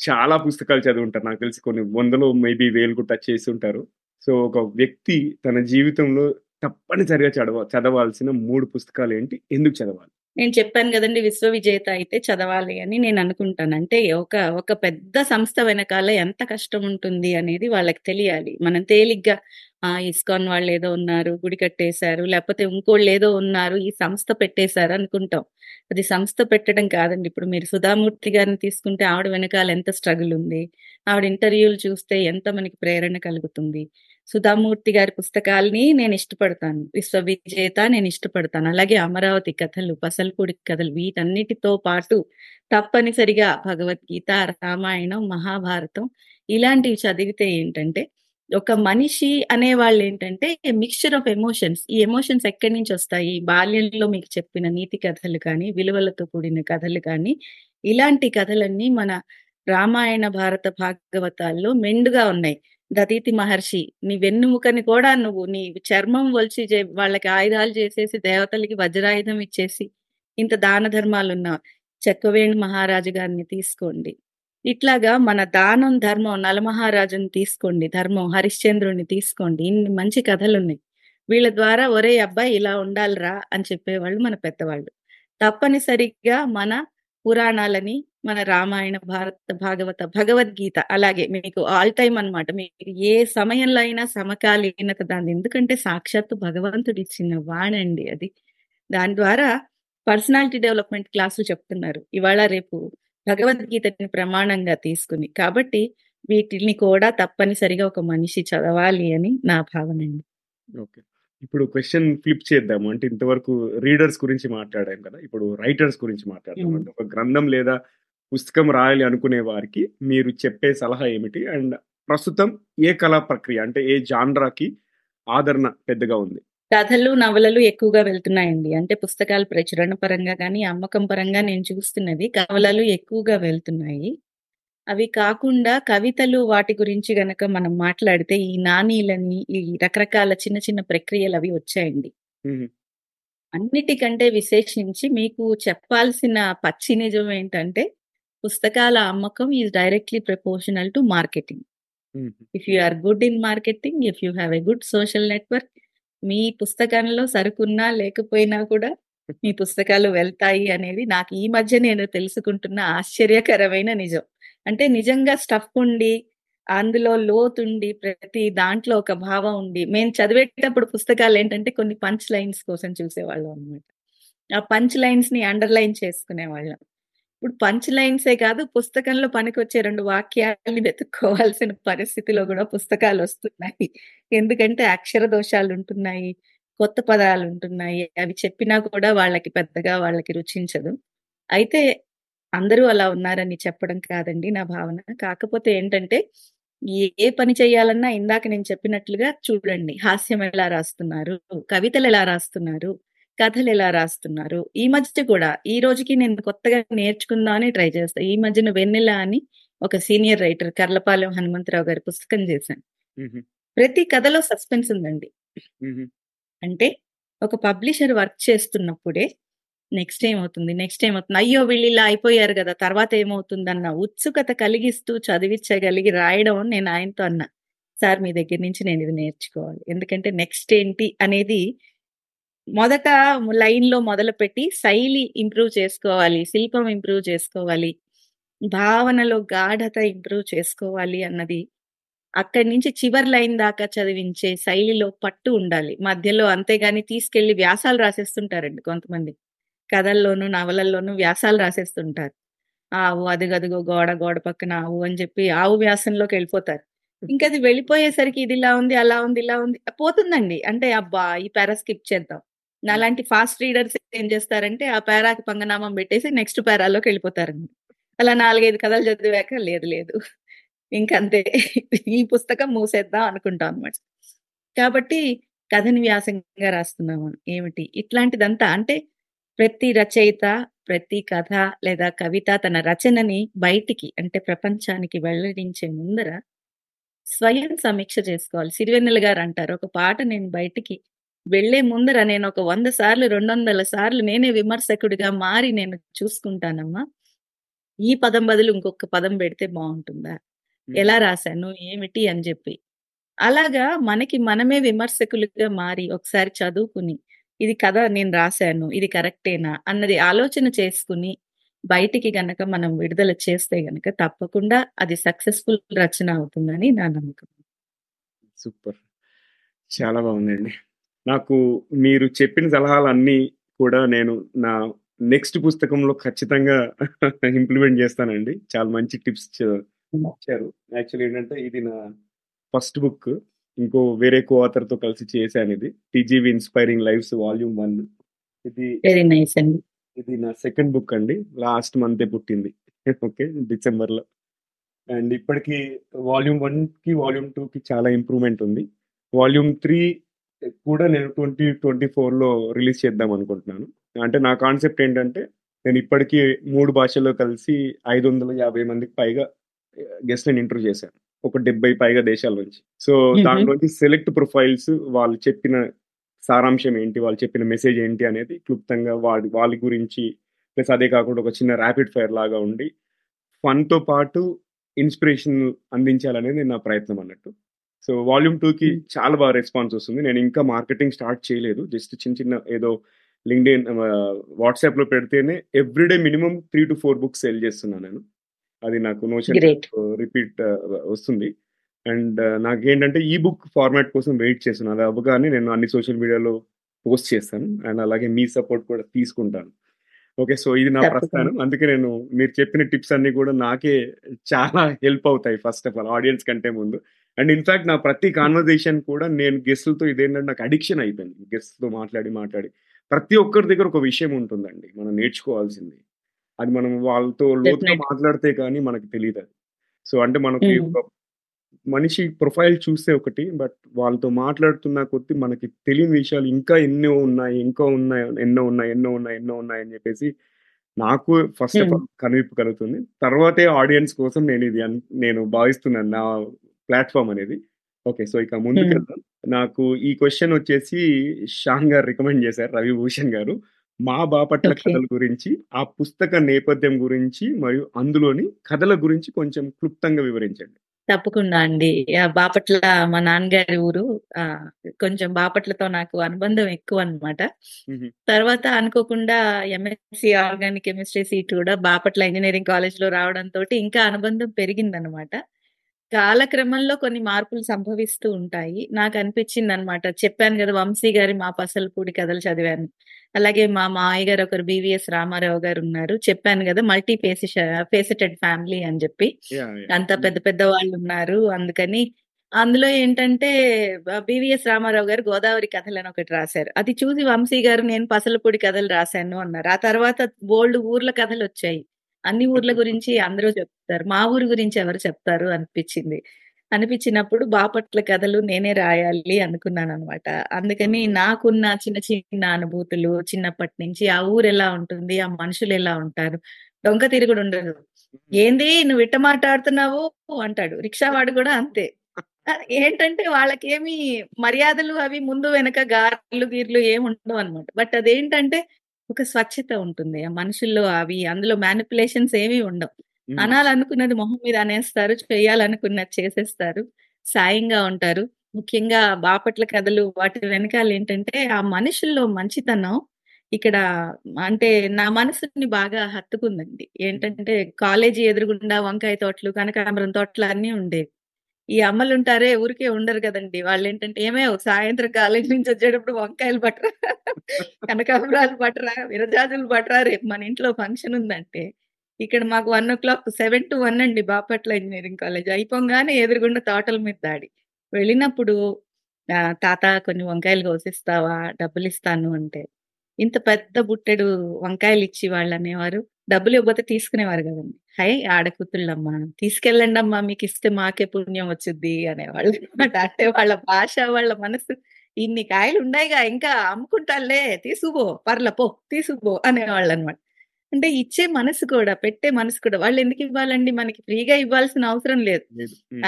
చాలా పుస్తకాలు చదివుంటారు. నాకు తెలిసి కొన్ని వందలు మేబీ వేలుకు టచ్ చేసుంటారు. సో, ఒక వ్యక్తి తన జీవితంలో తప్పనిసరిగా చడవ చదవాల్సిన 3 పుస్తకాలేంటి? ఎందుకు చదవాలి? నేను చెప్పాను గదండీ! విశ్వవిజేత అయితే చదవాలి అని నేను అనుకుంటాను. అంటే ఒక ఒక పెద్ద సంస్థ వెనకాల ఎంత కష్టం ఉంటుంది అనేది వాళ్ళకి తెలియాలి. మనం తేలిగ్గా ఆ! ఇస్కాన్ వాళ్ళు ఏదో ఉన్నారు, గుడి కట్టేశారు, లేకపోతే ఇంకోళ్ళు ఏదో ఉన్నారు, ఈ సంస్థ పెట్టేశారు అనుకుంటాం. అది సంస్థ పెట్టడం కాదండి. ఇప్పుడు మీరు సుధామూర్తి గారిని తీసుకుంటే ఆవిడ వెనకాల ఎంత స్ట్రగుల్ ఉంది. ఆవిడ ఇంటర్వ్యూలు చూస్తే ఎంత మనకి ప్రేరణ కలుగుతుంది. సుధామూర్తి గారి పుస్తకాల్ని నేను ఇష్టపడతాను. విశ్వ విజేత నేను ఇష్టపడతాను. అలాగే అమరావతి కథలు, పసల్పూడి కథలు వీటన్నిటితో పాటు తప్పనిసరిగా భగవద్గీత, రామాయణం, మహాభారతం ఇలాంటివి చదివితే ఏంటంటే ఒక మనిషి అనే వాళ్ళు ఏంటంటే మిక్స్చర్ ఆఫ్ ఎమోషన్స్. ఈ ఎమోషన్స్ ఎక్కడి నుంచి వస్తాయి బాల్యంలో మీకు చెప్పిన నీతి కథలు కానీ, విలువలతో కూడిన కథలు కానీ, ఇలాంటి కథలన్నీ మన రామాయణ, భారత భాగవతాల్లో మెండుగా ఉన్నాయి. దతీతి మహర్షి నీ వెన్నుముకని కూడా నువ్వు నీ చర్మం వలిచి వాళ్ళకి ఆయుధాలు చేసేసి దేవతలకి వజ్రాయుధం ఇచ్చేసి ఇంత దాన ధర్మాలున్న చెక్కవేణు మహారాజు గారిని తీసుకోండి. ఇట్లాగా మన దానం, ధర్మం నలమహారాజుని తీసుకోండి. ధర్మం హరిశ్చంద్రుని తీసుకోండి. ఇన్ని మంచి కథలున్నాయి. వీళ్ళ ద్వారా ఒరేయ్ అబ్బాయి ఇలా ఉండాలిరా అని చెప్పేవాళ్ళు మన పెద్దవాళ్ళు. తప్పనిసరిగా మన పురాణాలని, మన రామాయణ, భారత, భాగవత, భగవద్గీత అలాగే మీకు ఆల్ టైమ్ అన్నమాట. మీకు ఏ సమయంలో అయినా సమకాలీనత దాన్ని ఎందుకంటే సాక్షాత్తు భగవంతుడు ఇచ్చిన వాణండి అది. దాని ద్వారా పర్సనాలిటీ డెవలప్‌మెంట్ క్లాసులు చెప్తున్నారు. ఇవాళ రేపు భగవద్గీతని ప్రమాణంగా తీసుకుని. కాబట్టి వీటిల్ని కూడా తప్పనిసరిగా ఒక మనిషి చదవాలి అని నా భావనండి. ఓకే. ఇప్పుడు క్వెషన్ ఫ్లిప్ చేద్దాము. అంటే ఇంతవరకు రీడర్స్ గురించి మాట్లాడాం కదా! ఇప్పుడు రైటర్స్ గురించి మాట్లాడదాం. అంటే ఒక గ్రంథం లేదా పుస్తకం రాయాలి అనుకునే వారికి మీరు చెప్పే సలహా ఏమిటి? అండ్ ప్రస్తుతం ఏ కళా ప్రక్రియ అంటే ఏ జాన్రాకి ఆదరణ పెద్దగా ఉంది? కథలు, నవలలు ఎక్కువగా వెళ్తున్నాయండి. అంటే పుస్తకాల ప్రచురణ పరంగా గానీ, అమ్మకం పరంగా నేను చూస్తున్నది కవలలు ఎక్కువగా వెళ్తున్నాయి. అవి కాకుండా కవితలు వాటి గురించి గనక మనం మాట్లాడితే ఈ నానీలని, ఈ రకరకాల చిన్న చిన్న ప్రక్రియలవి వచ్చాయండి. హుహు. అన్నిటికంటే విశేషించి మీకు చెప్పాల్సిన పచ్చి నిజం ఏంటంటే, పుస్తకాల అమ్మకం is directly proportional to marketing. If you are good in marketing, if you have a good social network మీ పుస్తకంలో సరుకున్నా లేకపోయినా కూడా మీ పుస్తకాలు వెళ్తాయి అనేది నాకు ఈ మధ్య నేను తెలుసుకుంటున్న ఆశ్చర్యకరమైన నిజం. అంటే నిజంగా స్టఫ్ ఉండి, అందులో లోతుండి, ప్రతి దాంట్లో ఒక భావం ఉండి మేము చదివేటప్పుడు పుస్తకాలు ఏంటంటే కొన్ని పంచ్ లైన్స్ కోసం చూసేవాళ్ళం అనమాట ఆ పంచ్ లైన్స్ని అండర్‌లైన్ చేసుకునేవాళ్ళం. ఇప్పుడు పంచ్ లైన్సే కాదు పుస్తకంలో పనికొచ్చే రెండు వాక్యాలని వెతుక్కోవాల్సిన పరిస్థితిలో కూడా పుస్తకాలు వస్తున్నాయి ఎందుకంటే అక్షర దోషాలు ఉంటున్నాయి కొత్త పదాలు ఉంటున్నాయి అవి చెప్పినా కూడా వాళ్ళకి పెద్దగా వాళ్ళకి రుచించదు. అయితే అందరూ అలా ఉన్నారని చెప్పడం కాదండి నా భావన. కాకపోతే ఏంటంటే ఏ పని చేయాలన్నా ఇందాక నేను చెప్పినట్లుగా చూడండి. హాస్యం ఎలా రాస్తున్నారు? కవితలు ఎలా రాస్తున్నారు? కథలెలా రాస్తున్నారు? ఈ మధ్య కూడా ఈ రోజుకి నేను కొత్తగా నేర్చుకుందామని ట్రై చేస్తా. ఈ మధ్యన 'వెన్నెల' అని ఒక సీనియర్ రైటర్ కర్లపాలెం హనుమంతరావు గారి పుస్తకం చేశాను. ప్రతి కథలో సస్పెన్స్ ఉందండి. అంటే ఒక పబ్లిషర్ వర్క్ చేస్తున్నప్పుడే నెక్స్ట్ ఏమవుతుంది? నెక్స్ట్ ఏమవుతుంది? అయ్యో! వీళ్ళిలా అయిపోయారు గదా! తర్వాత ఏమవుతుందన్న ఉత్సుకత కలిగిస్తూ చదివిచ్చగలిగి రాయడం నేను ఆయనతో అన్నా. సార్ మీ దగ్గర నుంచి నేనిది నేర్చుకోవాలి. ఎందుకంటే నెక్స్ట్ ఏంటి అనేది మొదట లైన్లో మొదలుపెట్టి శైలి ఇంప్రూవ్ చేసుకోవాలి. శిల్పం ఇంప్రూవ్ చేసుకోవాలి. భావనలో గాఢత ఇంప్రూవ్ చేసుకోవాలి అన్నది అక్కడి నుంచి చివరి లైన్ దాకా చదివించే శైలిలో పట్టు ఉండాలి. మధ్యలో అంతేగాని తీసుకెళ్ళి వ్యాసాలు రాసేస్తుంటారండి కొంతమంది. కథల్లోనూ, నవలల్లోనూ వ్యాసాలు రాసేస్తుంటారు. ఆవు అదిగదిగో గోడ, గోడ పక్కన ఆవు అని చెప్పి ఆవు వ్యాసంలోకెళ్ళిపోతారు. ఇంకది వెళ్ళిపోయేసరికి ఇది ఇలా ఉంది, అలా ఉంది, ఇలా ఉంది పోతుందండి. అంటే అబ్బా! ఈ పారా స్కిప్ చేద్దాం. నాలాంటి ఫాస్ట్ రీడర్స్ ఏం చేస్తారంటే ఆ పారాకి పంగనామం పెట్టేసి నెక్స్ట్ పారాలోకెళ్ళిపోతారండి. అలా 4, 5 కథలు చదివాక లేదు లేదు. ఇంకంతే ఈ పుస్తకం మూసేద్దాం అనుకుంటాం అన్నమాట. కాబట్టి కథని వ్యాసంగా రాస్తున్నామా? ఏమిటి? ఇట్లాంటిదంతా అంటే ప్రతి రచయిత, ప్రతి కథ లేదా కవిత తన రచనని బయటికి అంటే ప్రపంచానికి వెల్లడించే ముందర స్వయం సమీక్ష చేసుకోవాలి. సిరివెన్నెల గారంటారు. ఒక పాట నేను బయటికి వెళ్ళే ముందర నేనొక 100 సార్లు, 200 సార్లు నేనే విమర్శకుడిగా మారి నేను చూసుకుంటానమ్మా. ఈ పదం బదులు ఇంకొక పదం పెడితే బావుంటుందా? హ్మ్. ఎలా రాశాను? ఏమిటి? అని జెప్పి. అలాగా మనకి మనమే విమర్శకులుగా మారి ఒకసారి చదువుకుని ఇది కథ నేను రాశాను. ఇది కరెక్టేనా? అన్నది ఆలోచన చేసుకుని బయటికి గనక మనం విడుదల చేస్తే గనక తప్పకుండా అది సక్సెస్‌ఫుల్ రచన అవుతుందని నా నమ్మకం. సూపర్. చాలా బాగుందండి. నాకు మీరు చెప్పిన సలహాలన్నీ కూడా నేను నా నెక్స్ట్ పుస్తకంలో ఖచ్చితంగా ఇంప్లిమెంట్ చేస్తానండి. చాలా మంచి టిప్స్ ఇచ్చారు. యాక్చువల్లీ ఏంటంటే ఇది నా ఫస్ట్ బుక్. ఇంకో వేరే కో ఆథర్‌తో కలిసి చేశానిది. 'టీజీవీ ఇన్‌స్పైరింగ్ లైవ్స్ వాల్యూమ్ 1' ఇది వెరీ నైస్ అండి. ఇది నా సెకండ్ బుక్ అండి. లాస్ట్ మంతే పుట్టింది. ఓకే. డిసెంబర్‌లో. అండ్ ఇప్పటికి వాల్యూమ్ 1కి, వాల్యూమ్ 2కి చాలా ఇంప్రూవ్‌మెంట్ ఉంది. వాల్యూమ్ 3 కూడా నేను 2024లో రిలీజ్ చేద్దాం అనుకుంటున్నాను. అంటే నా కాన్సెప్ట్ ఏంటంటే నేను ఇప్పటికి 3 భాషల్లో కలిసి 550 మందికి పైగా గెస్ట్‌లని ఇంటర్వ్యూ చేశాను. ఒక 70 పైగా దేశాల నుంచి. సో. దాంట్లోంచి సెలెక్ట్ ప్రొఫైల్స్ వాళ్ళు చెప్పిన సారాంశం ఏంటి? వాళ్ళు చెప్పిన మెసేజ్ ఏంటి? అనేది క్లుప్తంగా వాడి వాళ్ళ గురించి ప్లస్ అదే కాకుండా ఒక చిన్న ర్యాపిడ్ ఫైర్ లాగా ఉండి ఫన్‌తో పాటు ఇన్‌స్పిరేషన్ అందించాలనేది నా ప్రయత్నం అన్నట్టు. సో వాల్యూమ్ 2కి హ్మ్. చాలా బాగా రెస్పాన్స్ వస్తుంది. నేను ఇంకా మార్కెటింగ్ స్టార్ట్ చేయలేదు. జస్ట్ చిన్న చిన్న ఏదో లింక్డ్ఇన్ వాట్సాప్‌లో పెడితేనే ఎవ్రీడే మినిమమ్ 3-4 బుక్స్ సేల్ చేస్తున్నాను నేను. అది నాకు నోషన్. రిపీట్ వస్తుంది. అండ్ నాకేంటంటే ఈ బుక్ ఫార్మాట్ కోసం వెయిట్ చేస్తున్నాను. అది అవ్వగానే నేను అన్ని సోషల్ మీడియాలో పోస్ట్ చేస్తాను. అండ్ అలాగే మీ సపోర్ట్ కూడా తీసుకుంటాను. ఓకే. సో ఇది నా. ప్రస్థానం. అందుకే నేను మీరు చెప్పిన టిప్స్ అన్నీ కూడా నాకే చాలా హెల్ప్ అవుతాయి ఫస్ట్ ఆఫ్ ఆల్ ఆడియన్స్ కంటే ముందు. అండ్ ఇన్‌ఫాక్ట్ నా ప్రతి కన్వర్జేషన్ కూడా నేను గెస్ట్‌లతో ఇదేంటంటే నాకు అడిక్షన్ అయిపోయింది. గెస్ట్‌తో మాట్లాడి, మాట్లాడి ప్రతి ఒక్కరి దగ్గర ఒక విషయం ఉంటుందండి. మనం నేర్చుకోవాల్సింది. అది మనం వాళ్ళతో లోతుగా. మాట్లాడితే కానీ మనకు తెలీదది. సో అంటే మనకి మనిషి ప్రొఫైల్ చూస్తే ఒకటి. బట్ వాళ్ళతో మాట్లాడుతున్న కొద్దీ మనకి తెలియని విషయాలు ఇంకా ఎన్నో ఉన్నాయి. ఇంకా ఉన్నాయి. ఎన్నో ఉన్నాయి. ఎన్నో ఉన్నాయి. ఎన్నో ఉన్నాయి అని చెప్పేసి నాకు ఫస్ట్ ఆఫ్. ఆల్ కనువిప్పు కలుగుతుంది. తర్వాతే ఆడియన్స్ కోసం నేను ఇది అన్ నేను భావిస్తున్నాను నా ప్లాట్‌ఫార్మ్ అనేది. ఓకే. సో ఇక హ్మ్. ముందుకెళ్దాం. నాకు ఈ క్వెషన్ వచ్చేసి శ్యామ్ గారు రికమెండ్ చేశారు. రవిభూషణ్ గారు. మా బాపట్ల. కథల గురించి, ఆ పుస్తక నేపథ్యం గురించి మరియు అందులోని కథల గురించి కొంచెం క్లుప్తంగా వివరించండి. తప్పకుండా అండి. బాపట్ల మా నాన్నగారి ఊరు. కొంచెం బాపట్లతో నాకు అనుబంధం ఎక్కువనమాట. హుహు. తర్వాత అనుకోకుండా ఎంఎస్సీ ఆర్గానిక్ కెమిస్ట్రీ సీట్ కూడా బాపట్ల ఇంజినీరింగ్ కాలేజ్‌లో రావడంతోటి ఇంకా అనుబంధం పెరిగిందనమాట. కాలక్రమంలో కొన్ని మార్పులు సంభవిస్తూ ఉంటాయి. నాకనిపించిందనమాట. చెప్పాను గదా! వంశీ గారి 'మా పసలపూడి' కథలు చదివాను. అలాగే మా మావయ్య గారు ఒకరు 'బీవీఎస్ రామారావు' గారున్నారు. చెప్పాను గదా! మల్టీ ఫేసిష ఫేసెటెడ్ ఫ్యామిలీ అని! యాహ్! అంత. పెద్ద పెద్ద వాళ్ళున్నారు. అందుకని అందులో ఏంటంటే 'బీవీఎస్ రామారావు' గారు 'గోదావరి కథలని' ఒకటి రాశారు. అది చూసి వంశీ గారు నేను 'పసలపూడి' కథలు రాశాను అన్నారు. ఆ తర్వాత బోలెడు ఊర్ల కథలొచ్చాయి. అన్ని ఊర్ల గురించి అందరూ చెప్తారు. మా ఊరు గురించి ఎవరు చెప్తారు అనిపిచ్చింది. అనిపిచ్చినప్పుడు బాపట్ల కథలు నేనే రాయాలి అనుకున్నాననమాట. అందుకని ఓహ్! నాకున్న చిన్న చిన్న అనుభూతులు చిన్నప్పటి నుంచి ఆ ఊరెలా ఉంటుంది? ఆ మనుషులెలా ఉంటారు? డొంక తిరుగుడుండదు. హ్మ్. "ఏంది నువ్వు ఇట్ట మాటాడుతున్నావు" అంటాడు. రిక్షావాడు గూడా అంతే. ఆహ్, ఏంటంటే వాళ్ళకేమి మర్యాదలు అవి ముందు వెనక గార్లు, గీర్లు ఏముండవనమాట. బట్ అదేంటంటే ఒక స్వచ్ఛత ఉంటుంది. ఆ మనుషుల్లో అవి అందులో మ్యానిప్యులేషన్స్ ఏమి ఉండవు. అనాలనుకున్నది మొహం మీద అనేస్తారు. చేయాలనుకున్నది చేసేస్తారు. సాయంగా ఉంటారు. ముఖ్యంగా బాపట్ల కథలు వాటి వెనకాలేంటంటే ఆ మనుషుల్లో మంచితనం ఇక్కడ అంటే నా మనసుని బాగా హత్తుకుందండి. ఏంటంటే కాలేజీ ఎదురుగుండా వంకాయ తోటలు, కనకాంబరం తోటలు అన్నీ ఉండేవి. ఈ అమ్మలుంటారే ఊరికే ఉండరు కదండి వాళ్ళు ఏంటంటే ఏమే సాయంత్రం కాలేజ్ నుంచి వచ్చేటప్పుడు వంకాయలు పట్టరా, కనకాంబరాలు పట్టరా, విరజాజులు పట్టరా రేపు మన ఇంట్లో ఫంక్షన్ ఉందంటే" ఇక్కడ మాకు 1:00 7-1 అండి బాపట్ల ఇంజనీరింగ్ కాలేజ్. అయిపోగానే ఎదురుగుండా తోటల మీద దాడి. వెళ్ళినప్పుడు "తాత కొన్ని వంకాయలు కోసిస్తావా? డబ్బులు ఇస్తాను అంటే, ఇంత పెద్ద బుట్టెడు వంకాయలు ఇచ్చి వాళ్ళనేవారు వాళ్ళనేవారు. డబ్బులివ్వకపోతే తీసుకునేవారు గదండీ. "హై! ఆడకూతుళ్ళమ్మా తీసుకెళ్ళండమ్మా మీకిస్తే మాకే పుణ్యం వచ్చుద్ది" అనేవాళ్ళనమాట. అంటే వాళ్ళ భాష, వాళ్ళ మనసు "ఇన్ని కాయలుండాయిగా ఇంకా అమ్ముకుంటానులే తీసుకుపో పర్లే పో తీసుకుపో" అనేవాళ్ళనమాట. అంటే ఇచ్చే మనసు కూడా, పెట్టే మనసు కూడా వాళ్ళెందుకివ్వాలండి మనకి ఫ్రీగా ఇవ్వాల్సిన అవసరం లేదు.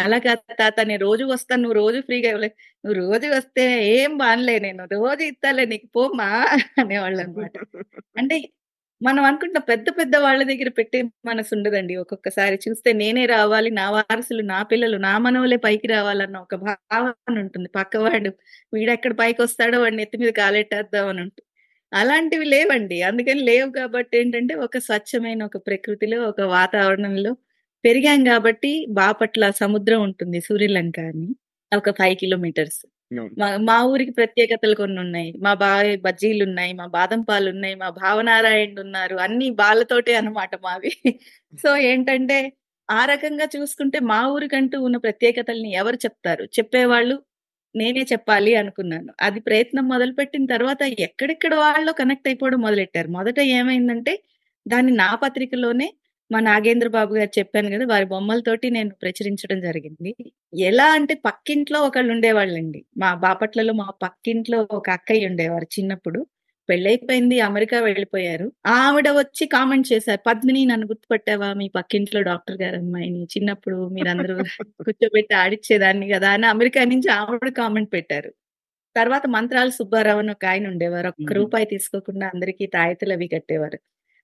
"అలా కాదు తాత నేను రోజు వస్తాను. నువ్వు రోజు ఫ్రీగా ఇవ్వలే. నువ్వు రోజు వస్తే ఏం బానులే నేను రోజు ఇత్తాలే నీకు పోమ్మా" అనేవాళ్ళనమాట. అంటే మనం అనుకుంటున్న పెద్ద పెద్ద వాళ్ళ దగ్గర పెట్టే మనసు ఉండదండి ఒక్కొక్కసారి చూస్తే నేనే రావాలి, నా వారసులు, నా పిల్లలు, నా మనవలే పైకి రావాలన్న ఒక భావన ఉంటుంది. పక్కవాడు వీడెక్కడ పైకి వస్తాడో వాడిని ఎత్తి మీద కాలెట్టేద్దాం అని ఉంటుంది. అలాంటివి లేవండి. అందుకని లేవు కాబట్టి ఏంటంటే ఒక స్వచ్ఛమైన ఒక ప్రకృతిలో, ఒక వాతావరణంలో పెరిగాం కాబట్టి బాపట్ల సముద్రం ఉంటుంది సూర్యలంక అని. ఒక ఫైవ్ కిలోమీటర్స్. మా మా ఊరికి ప్రత్యేకతలు కొన్ని ఉన్నాయి మా బావి బజ్జీలున్నాయి, మా బాదం పాలు ఉన్నాయి మా భావనారాయణుడున్నారు. అన్ని బాలతోటే అనమాట మావి. సో ఏంటంటే ఆ రకంగా చూసుకుంటే మా ఊరికంటూ ఉన్న ప్రత్యేకతల్ని ఎవరు చెప్తారు? చెప్పేవాళ్ళు నేనే చెప్పాలి అనుకున్నాను. అది ప్రయత్నం మొదలుపెట్టిన తర్వాత ఎక్కడెక్కడ వాళ్ళు కనెక్ట్ అయిపోవడం మొదలెట్టారు. మొదట ఏమైందంటే దాన్ని నా పత్రికలోనే మా నాగేంద్ర బాబు గారు చెప్పాను గదా! వారి బొమ్మలతోటి నేను ప్రచురించడం జరిగింది. ఎలా అంటే పక్కింట్లో ఒకళ్ళుండేవాళ్ళండి. మా బాపట్లలో మా పక్కింట్లో ఒక అక్కయ్య ఉండేవారు చిన్నప్పుడు. పెళ్ళయిపోయింది. అమెరికా వెళ్ళిపోయారు. ఆవిడ వచ్చి కామెంట్ చేశారు. "పద్మిని నన్ను గుర్తుపట్టావా? మీ పక్కింట్లో డాక్టర్ గారి అమ్మాయిని. చిన్నప్పుడు మీరందరూ కూర్చోబెట్టి ఆడిచ్చేదాన్ని గదా!" అని అమెరికా నుంచి ఆవిడ కామెంట్ పెట్టారు. తర్వాత మంత్రాల సుబ్బారావు అని ఒకాయన ఉండేవారు. ఒక్క. రూపాయి తీసుకోకుండా అందరికీ తాయెత్తులవి కట్టేవారు.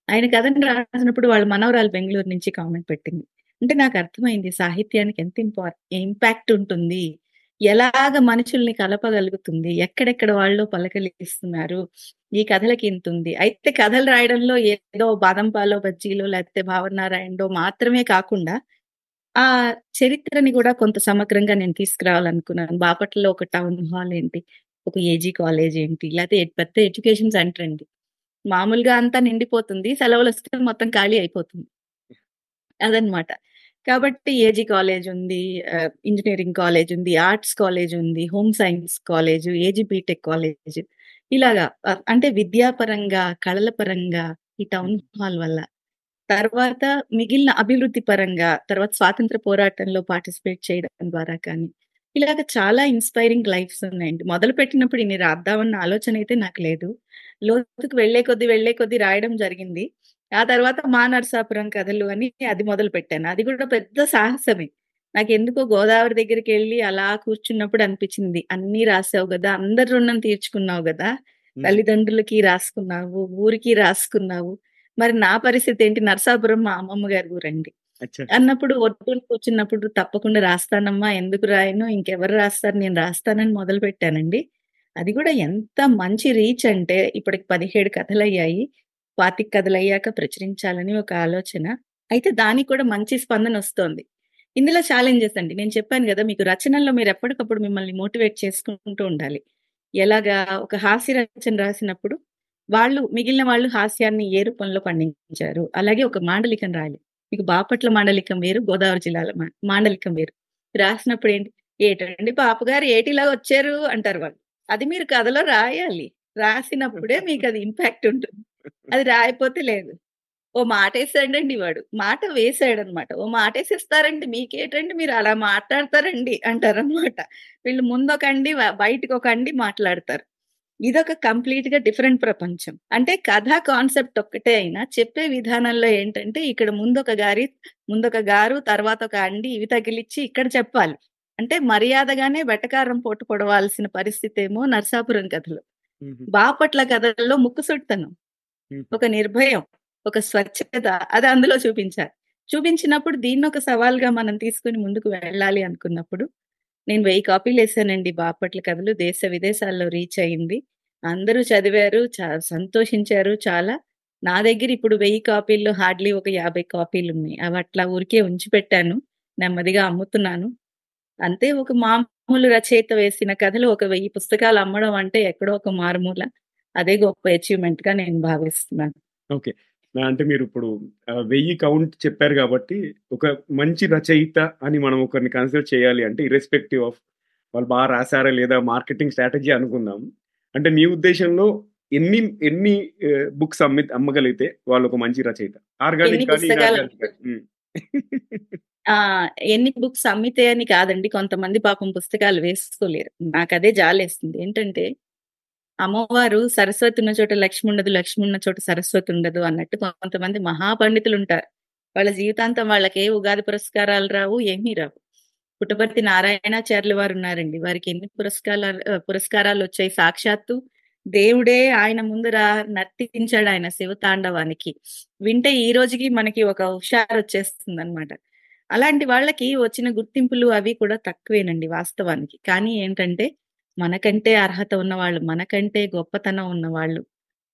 ఆయన కథను రాసినప్పుడు వాళ్ళ మనవరాలు బెంగుళూరు నుంచి కామెంట్ పెట్టింది. అంటే నాకు అర్థమైంది సాహిత్యానికి ఎంత ఇంపార్ ఇంపాక్ట్ ఉంటుంది. ఎలాగ మనుషుల్ని కలపగలుగుతుంది. ఎక్కడెక్కడ వాళ్ళు పలకలిస్తున్నారు. ఈ కథలకి ఇంత ఉంది అయితే కథలు రాయడంలో ఏదో బాదంపాలో బజ్జీలో లేకపోతే భావనారాయణలో మాత్రమే కాకుండా ఆ చరిత్రని కూడా కొంత సమగ్రంగా నేను తీసుకురావాలనుకున్నాను. బాపట్లలో ఒక టౌన్ హాల్ ఏంటి? ఒక ఏజీ కాలేజ్ ఏంటి? లేకపోతే పెద్ద ఎడ్యుకేషన్ సెంటర్ ఏంటి? మామూలుగా అంతా నిండిపోతుంది. సెలవులు వస్తే మొత్తం ఖాళీ అయిపోతుంది. అదనమాట. కాబట్టి ఏజీ కాలేజ్ ఉంది. ఇంజనీరింగ్ కాలేజ్ ఉంది. ఆర్ట్స్ కాలేజ్ ఉంది. Home science college, AG BTech college ఇలాగా అంటే విద్యాపరంగా, కళల పరంగా ఈ టౌన్ హాల్ వల్ల. తర్వాత మిగిలిన అభివృద్ధి పరంగా, తర్వాత స్వాతంత్ర పోరాటంలో పార్టిసిపేట్ చేయడం ద్వారా కానీ, ఇలాగ చాలా ఇన్‌స్పైరింగ్ లైఫ్స్ ఉన్నాయండి. మొదలుపెట్టినప్పుడు ఇన్ని రాద్దామన్న ఆలోచన అయితే నాకు లేదు. లోతుకు వెళ్ళే కొద్దీ, వెళ్ళే కొద్దీ రాయడం జరిగింది. ఆ తర్వాత మా నరసాపురం కథలు అని అది మొదలుపెట్టాను. అది కూడా పెద్ద సాహసమే. నాకెందుకో గోదావరి దగ్గరికెళ్ళి అలా కూర్చున్నప్పుడు అనిపించింది. అన్నీ రాసావు గదా! అందరి రుణం తీర్చుకున్నావు! హ్మ్. తల్లిదండ్రులకి రాసుకున్నావు, ఊరికి రాసుకున్నావు. మరి నా పరిస్థితి ఏంటి? నరసాపురం మా అమ్మమ్మ గారి ఊరండి. అన్నప్పుడు ఒట్టుకొని కూర్చున్నప్పుడు తప్పకుండా రాస్తానమ్మా ఎందుకు రాయను ఇంకెవరు రాస్తారు నేను రాస్తానని మొదలు పెట్టానండి అది కూడా ఎంత మంచి రీచ్ అంటే ఇప్పటికి పదిహేడు కథలు అయ్యాయి పాతిక కథలు అయ్యాక ప్రచురించాలని ఒక ఆలోచన. అయితే దానికి కూడా మంచి స్పందన వస్తోంది. ఇందులో ఛాలెంజెస్ అండి. నేను చెప్పాను కదా మీకు రచనల్లో మీరు ఎప్పటికప్పుడు మిమ్మల్ని మోటివేట్ చేసుకుంటూ ఉండాలి. ఎలాగా ఒక హాస్య రచన రాసినప్పుడు వాళ్ళు మిగిలిన వాళ్ళు హాస్యాన్ని ఏ రూపంలో పండించారు? అలాగే ఒక మాండలికం రాయాలి. మీకు బాపట్ల మాండలికం వేరు గోదావరి జిల్లాల మా- మాండలికం వేరు. రాసినప్పుడు ఏంటి? ఏటండి పాపగారు ఏటిలా వచ్చారు? అంటారు వాళ్ళు. అది మీరు కథలో రాయాలి. రాసినప్పుడే మీకు అది ఇంపాక్ట్ ఉంటుంది. అది రాయపోతే లేదు. ఓ మాట వేసాడండి వాడు. మాట వేసాడు అనమాట ఓ మాట వేసిస్తారండి మీకేటండి మీరు అలా మాట్లాడతారండి అంటారు అనమాట వీళ్ళు ముందు ఒక అండి వ- బయటకు ఒక అండి మాట్లాడతారు. ఇదొక కంప్లీట్గా డిఫరెంట్ ప్రపంచం. అంటే కథ కాన్సెప్ట్ ఒక్కటే అయినా చెప్పే విధానంలో ఏంటంటే ఇక్కడ ముందు ఒక గారి ముందు ఒక గారు తర్వాత ఒక అండి ఇవి తగిలిచ్చి ఇక్కడ చెప్పాలి. అంటే మర్యాదగానే వెటకారం పోటు పొడవాల్సిన పరిస్థితి ఏమో నర్సాపురం కథలో. బాపట్ల కథల్లో ముక్కుసుడితనం ఒక నిర్భయం ఒక స్వచ్ఛత అది అందులో చూపించారు. చూపించినప్పుడు దీన్ని ఒక సవాల్గా మనం తీసుకుని ముందుకు వెళ్ళాలి అనుకున్నప్పుడు నేను వెయ్యి కాపీలు వేసానండి బాపట్ల కథలు. దేశ విదేశాల్లో రీచ్ అయింది. అందరూ చదివారు చా- సంతోషించారు చాలా. నా దగ్గర ఇప్పుడు వెయ్యి కాపీల్లో హార్డ్లీ ఒక యాభై కాపీలు ఉన్నాయి అవి అట్లా ఊరికే ఉంచి పెట్టాను నెమ్మదిగా అమ్ముతున్నాను. అంతే ఒక మామూలు రచయిత వేసిన కథలు ఒక వెయ్యి పుస్తకాలు అమ్మడం అంటే ఎక్కడో ఒక మారుమూల. అదే గొప్ప అచీవ్మెంట్గా నేను భావిస్తున్నాను. ఓకే. అంటే మీరు ఇప్పుడు వెయ్యి కౌంట్ చెప్పారు కాబట్టి ఒక మంచి రచయిత అని మనం ఒకరిని కన్సిడర్ చేయాలి అంటే ఇర్రెస్పెక్టివ్ ఆఫ్ వాళ్ళు బాగా రాశారా లేదా మార్కెటింగ్ స్ట్రాటజీ అనుకుందాం. అంటే మీ ఉద్దేశంలో ఎన్ని ఎన్ని బుక్స్ అమ్మి అమ్మగలిగితే వాళ్ళు ఒక మంచి రచయిత? ఆర్గానిక్ కానీ ఆ ఎన్ని బుక్స్ అమ్మితే అని కాదండి. కొంతమంది పాపం పుస్తకాలు వేసుకోలేరు. నాకు అదే జాలేస్తుంది. ఏంటంటే అమ్మవారు సరస్వతి ఉన్న చోట లక్ష్మి ఉండదు లక్ష్మి ఉన్న చోట సరస్వతి ఉండదు అన్నట్టు కొంతమంది మహాపండితులు ఉంటారు వాళ్ళ జీవితాంతం వాళ్ళకి ఏ ఉగాది పురస్కారాలు రావు ఏమీ రావు. పుట్టపర్తి నారాయణాచార్యులు వారు ఉన్నారండి. వారికి ఎన్ని పురస్కారాలు పురస్కారాలు వచ్చాయి? సాక్షాత్తు దేవుడే ఆయన ముందర నర్తించాడు ఆయన శివతాండవానికి. వింటే ఈ రోజుకి మనకి ఒక హుషారు వచ్చేస్తుంది అనమాట అలాంటి వాళ్ళకి వచ్చిన గుర్తింపులు అవి కూడా తక్కువేనండి వాస్తవానికి. కానీ ఏంటంటే మనకంటే అర్హత ఉన్నవాళ్ళు మనకంటే గొప్పతనం ఉన్నవాళ్ళు.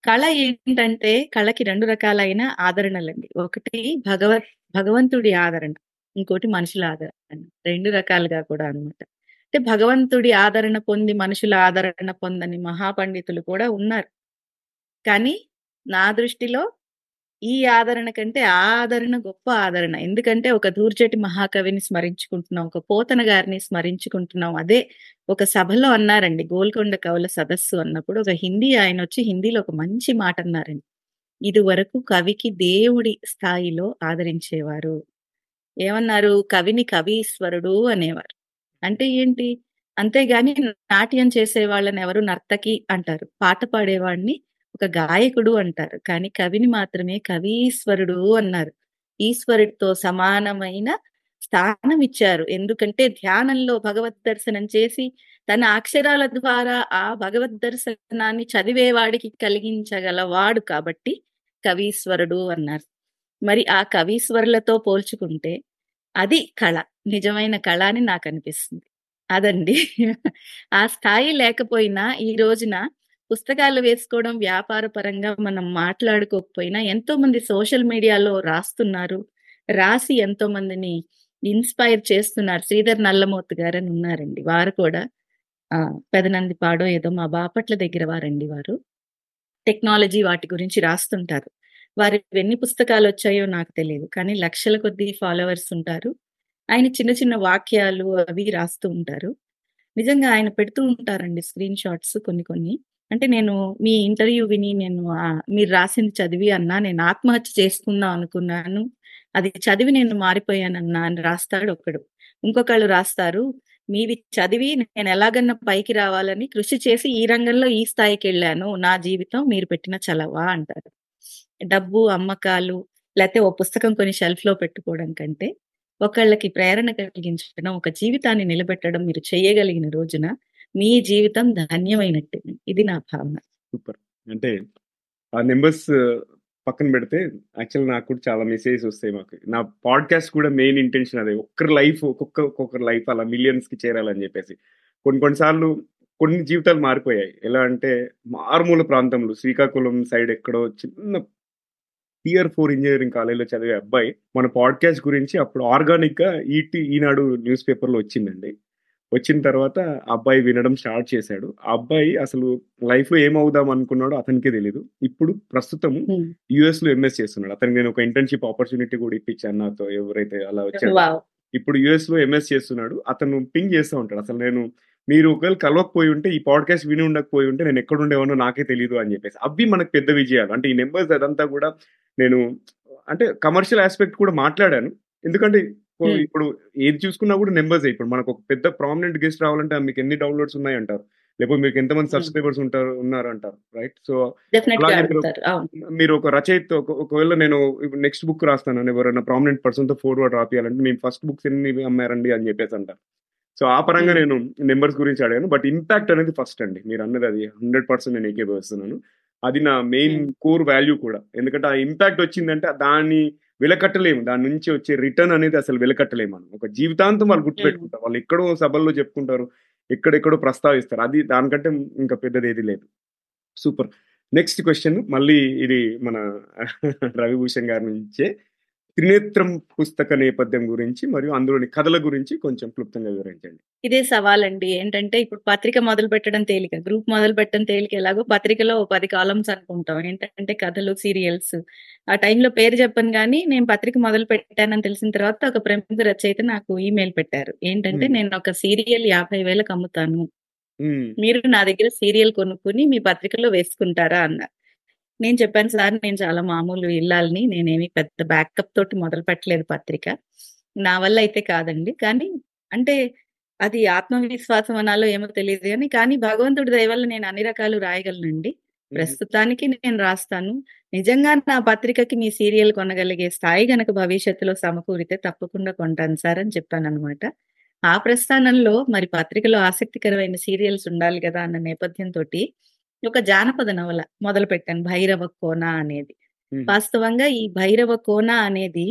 కళ ఏంటంటే కళకి రెండు రకాలైన ఆదరణలండి. ఒకటి భగవత్ భగవంతుడి ఆదరణ ఇంకోటి మనుషుల ఆదరణ రెండు రకాలుగా కూడా అన్నమాట. అంటే భగవంతుడి ఆదరణ పొంది మనుషుల ఆదరణ పొందని మహాపండితులు కూడా ఉన్నారు. కానీ నా దృష్టిలో ఈ ఆదరణ కంటే ఆ ఆదరణ గొప్ప ఆదరణ. ఎందుకంటే ఒక దూర్జటి మహాకవిని స్మరించుకుంటున్నాం ఒక పోతన గారిని స్మరించుకుంటున్నాం. అదే ఒక సభలో అన్నారండి గోల్కొండ కవుల సదస్సు అన్నప్పుడు ఒక హిందీ ఆయన వచ్చి హిందీలో ఒక మంచి మాట అన్నారండి. ఇది వరకు కవికి దేవుడి స్థాయిలో ఆదరించేవారు. ఏమన్నారు? కవిని కవీశ్వరుడు అనేవారు. అంటే ఏంటి? అంతేగాని నాట్యం చేసే వాళ్ళని ఎవరు నర్తకి అంటారు. పాట పాడేవాడిని ఒక గాయకుడు అంటారు. కానీ కవిని మాత్రమే కవీశ్వరుడు అన్నారు. ఈశ్వరుడితో సమానమైన స్థానం ఇచ్చారు. ఎందుకంటే ధ్యానంలో భగవద్ దర్శనం చేసి తన అక్షరాల ద్వారా ఆ భగవద్ దర్శనాన్ని చదివేవాడికి కలిగించగలవాడు కాబట్టి కవీశ్వరుడు అన్నారు. మరి ఆ కవీశ్వరులతో పోల్చుకుంటే అది కళ. నిజమైన కళ అని నాకు అనిపిస్తుంది. అదండి. ఆ స్థాయి లేకపోయినా ఈ రోజున పుస్తకాలు వేసుకోవడం వ్యాపార పరంగా మనం మాట్లాడుకోకపోయినా ఎంతో మంది సోషల్ మీడియాలో రాస్తున్నారు. రాసి ఎంతో మందిని ఇన్స్పైర్ చేస్తున్నారు. శ్రీధర్ నల్లమూర్తి గారు అని ఉన్నారండి. వారు కూడా ఆ పెదనంది పాడో ఏదో మా బాపట్ల దగ్గర వారండి వారు. టెక్నాలజీ వాటి గురించి రాస్తుంటారు. వారి ఎన్ని పుస్తకాలు వచ్చాయో నాకు తెలియదు. కానీ లక్షల కొద్ది ఫాలోవర్స్ ఉంటారు. ఆయన చిన్న చిన్న వాక్యాలు అవి రాస్తూ ఉంటారు. నిజంగా ఆయన పెడుతూ ఉంటారండి స్క్రీన్ షాట్స్ కొన్ని కొన్ని. అంటే నేను మీ ఇంటర్వ్యూ విని నేను మీరు రాసింది చదివి అన్నా నేను ఆత్మహత్య చేసుకుందాం అనుకున్నాను. అది చదివి నేను మారిపోయానన్నా అని రాస్తాడు ఒకడు. ఇంకొకళ్ళు రాస్తారు మీవి చదివి నేను ఎలాగన్నా పైకి రావాలని కృషి చేసి ఈ రంగంలో ఈ స్థాయికి వెళ్ళాను. నా జీవితం మీరు పెట్టిన చలవా అంటారు. డబ్బు అమ్మకాలు లేకపోతే ఓ పుస్తకం కొన్ని షెల్ఫ్లో పెట్టుకోవడం కంటే ఒకళ్ళకి ప్రేరణ కలిగించడం ఒక జీవితాన్ని నిలబెట్టడం మీరు చేయగలిగిన రోజున మీ జీవితం ధన్యమైనట్టు. ఇది నా భావన. సూపర్. అంటే ఆ నెంబర్స్ పక్కన పెడితే యాక్చువల్ నాకు కూడా చాలా మెసేజెస్ వస్తాయి మాకు. నా పాడ్కాస్ట్ కూడా మెయిన్ ఇంటెన్షన్ అదే. ఒక్కరి లైఫ్ ఒక్కొక్క ఒక్కొక్కరి లైఫ్ అలా మిలియన్స్కి చేరాలని చెప్పేసి. కొన్ని కొన్నిసార్లు కొన్ని జీవితాలు మారిపోయాయి. ఎలా అంటే మారుమూల ప్రాంతంలో శ్రీకాకుళం సైడ్ ఎక్కడో చిన్న టియర్ ఫోర్ ఇంజనీరింగ్ కాలేజీలో చదివే అబ్బాయి మన పాడ్కాస్ట్ గురించి అప్పుడు ఆర్గానిక్గా ఈటీ ఈనాడు న్యూస్ పేపర్లో వచ్చిందండి. వచ్చిన తర్వాత అబ్బాయి వినడం స్టార్ట్ చేశాడు. ఆ అబ్బాయి అసలు లైఫ్లో ఏమవుదాం అనుకున్నాడో అతనికే తెలియదు ఇప్పుడు ప్రస్తుతం. యుఎస్లో ఎంఎస్ చేస్తున్నాడు. అతనికి నేను ఒక ఇంటర్న్షిప్ ఆపర్చునిటీ కూడా ఇప్పించాను నాతో ఎవరైతే అలా వచ్చాడు! ఇప్పుడు యుఎస్లో ఎంఎస్ చేస్తున్నాడు. అతను పింగ్ చేస్తూ ఉంటాడు. అసలు నేను మీరు ఒకవేళ కలవకపోయి ఉంటే ఈ పాడ్కాస్ట్ విని ఉండకపోయి ఉంటే నేను ఎక్కడ ఉండేవానో నాకే తెలియదు అని చెప్పేసి. అవి మనకు పెద్ద విజయాలు. అంటే ఈ నెంబర్స్ అదంతా కూడా నేను అంటే కమర్షియల్ ఆస్పెక్ట్ కూడా మాట్లాడాను. ఎందుకంటే ఇప్పుడు ఏది చూసుకున్నా కూడా నెంబర్స్. ఇప్పుడు మనకు ఒక పెద్ద ప్రామినెంట్ గెస్ట్ రావాలంటే మీకు ఎన్ని డౌన్లోడ్స్ ఉన్నాయి అంటారు లేకపోతే మీకు ఎంతమంది. సబ్స్క్రైబర్స్ ఉంటారు ఉన్నారు అంటారు రైట్? సో మీరు ఒక రచయిత ఒక- ఒకవేళ నేను నెక్స్ట్ బుక్ రాస్తాను ఎవరైనా ప్రామినెంట్ పర్సన్తో ఫోర్వర్డ్ రాపియాలంటే మేము ఫస్ట్ బుక్స్ ఎన్ని అమ్మారండి అని చెప్పేసి అంటారు. సో ఆ పరంగా. నేను నెంబర్స్ గురించి అడిగాను. బట్ ఇంపాక్ట్ అనేది ఫస్ట్ అండి. మీరు అన్నది అది హండ్రెడ్ పర్సెంట్ నేను ఏకీభవిస్తున్నాను అది నా మెయిన్. కోర్ వాల్యూ కూడా. ఎందుకంటే ఆ ఇంపాక్ట్ వచ్చిందంటే దాన్ని వెలకట్టలేము. దాని నుంచి వచ్చే రిటర్న్ అనేది అసలు వెలకట్టలేము మనం. ఒక జీవితాంతం వాళ్ళు. గుర్తుపెట్టుకుంటారు వాళ్ళు ఎక్కడో సభల్లో చెప్పుకుంటారు. ఎక్కడెక్కడో ప్రస్తావిస్తారు. అది దానికంటే ఇంకా పెద్దది ఏది లేదు. సూపర్. Next question. మళ్ళీ ఇది మన రవిభూషణ్ గారి నుంచే. త్రినేత్రం పుస్తక నేపథ్యం గురించి మరియు అందులోని కథల గురించి కొంచెం క్లుప్తంగా వివరించండి ఇదే సవాలండి. ఏంటంటే ఇప్పుడు పత్రిక మొదలు పెట్టడం తేలిక. గ్రూప్ మొదలు పెట్టడం తేలిక ఎలాగో పత్రికలో 10 కాలమ్స్ అనుకుంటాం. ఏంటంటే కథలు, సీరియల్స్. ఆ టైంలో పేరు చెప్పను గానీ నేను పత్రిక మొదలు పెట్టానని తెలిసిన తర్వాత ఒక ప్రముఖ రచయిత నాకు ఈమెయిల్ పెట్టారు. ఏంటంటే. నేను ఒక సీరియల్ 50,000కి అమ్ముతాను. హ్మ్. మీరు నా దగ్గర సీరియల్ కొనుక్కొని మీ పత్రికలో వేసుకుంటారా అన్నారు. నేను చెప్పాను సార్ నేను చాలా మామూలు ఇల్లాలిని. నేనేమి పెద్ద బ్యాకప్ తోటి మొదలు పెట్టలేదు పత్రిక. నా వల్ల అయితే కాదండి. కానీ అంటే అది ఆత్మవిశ్వాసం అనాలో ఏమో తెలీదు గానీ, కానీ భగవంతుడి దయ వల్ల నేను అన్ని రకాలు రాయగలనండి. ప్రస్తుతానికి నేను రాస్తాను. నిజంగా నా పత్రికకి మీ సీరియల్ కొనగలిగే స్థాయి గనక భవిష్యత్తులో సమకూరితే తప్పకుండా కొంటాను సార్ అని చెప్పాననమాట. ఆ ప్రస్థానంలో మరి పత్రికలో ఆసక్తికరమైన సీరియల్స్ ఉండాలి గదా! అన్న నేపథ్యంతోటి ఒక జానపద నవల మొదలుపెట్టాను 'భైరవ కోన' అనేది. వాస్తవంగా ఈ 'భైరవ కోన' అనేది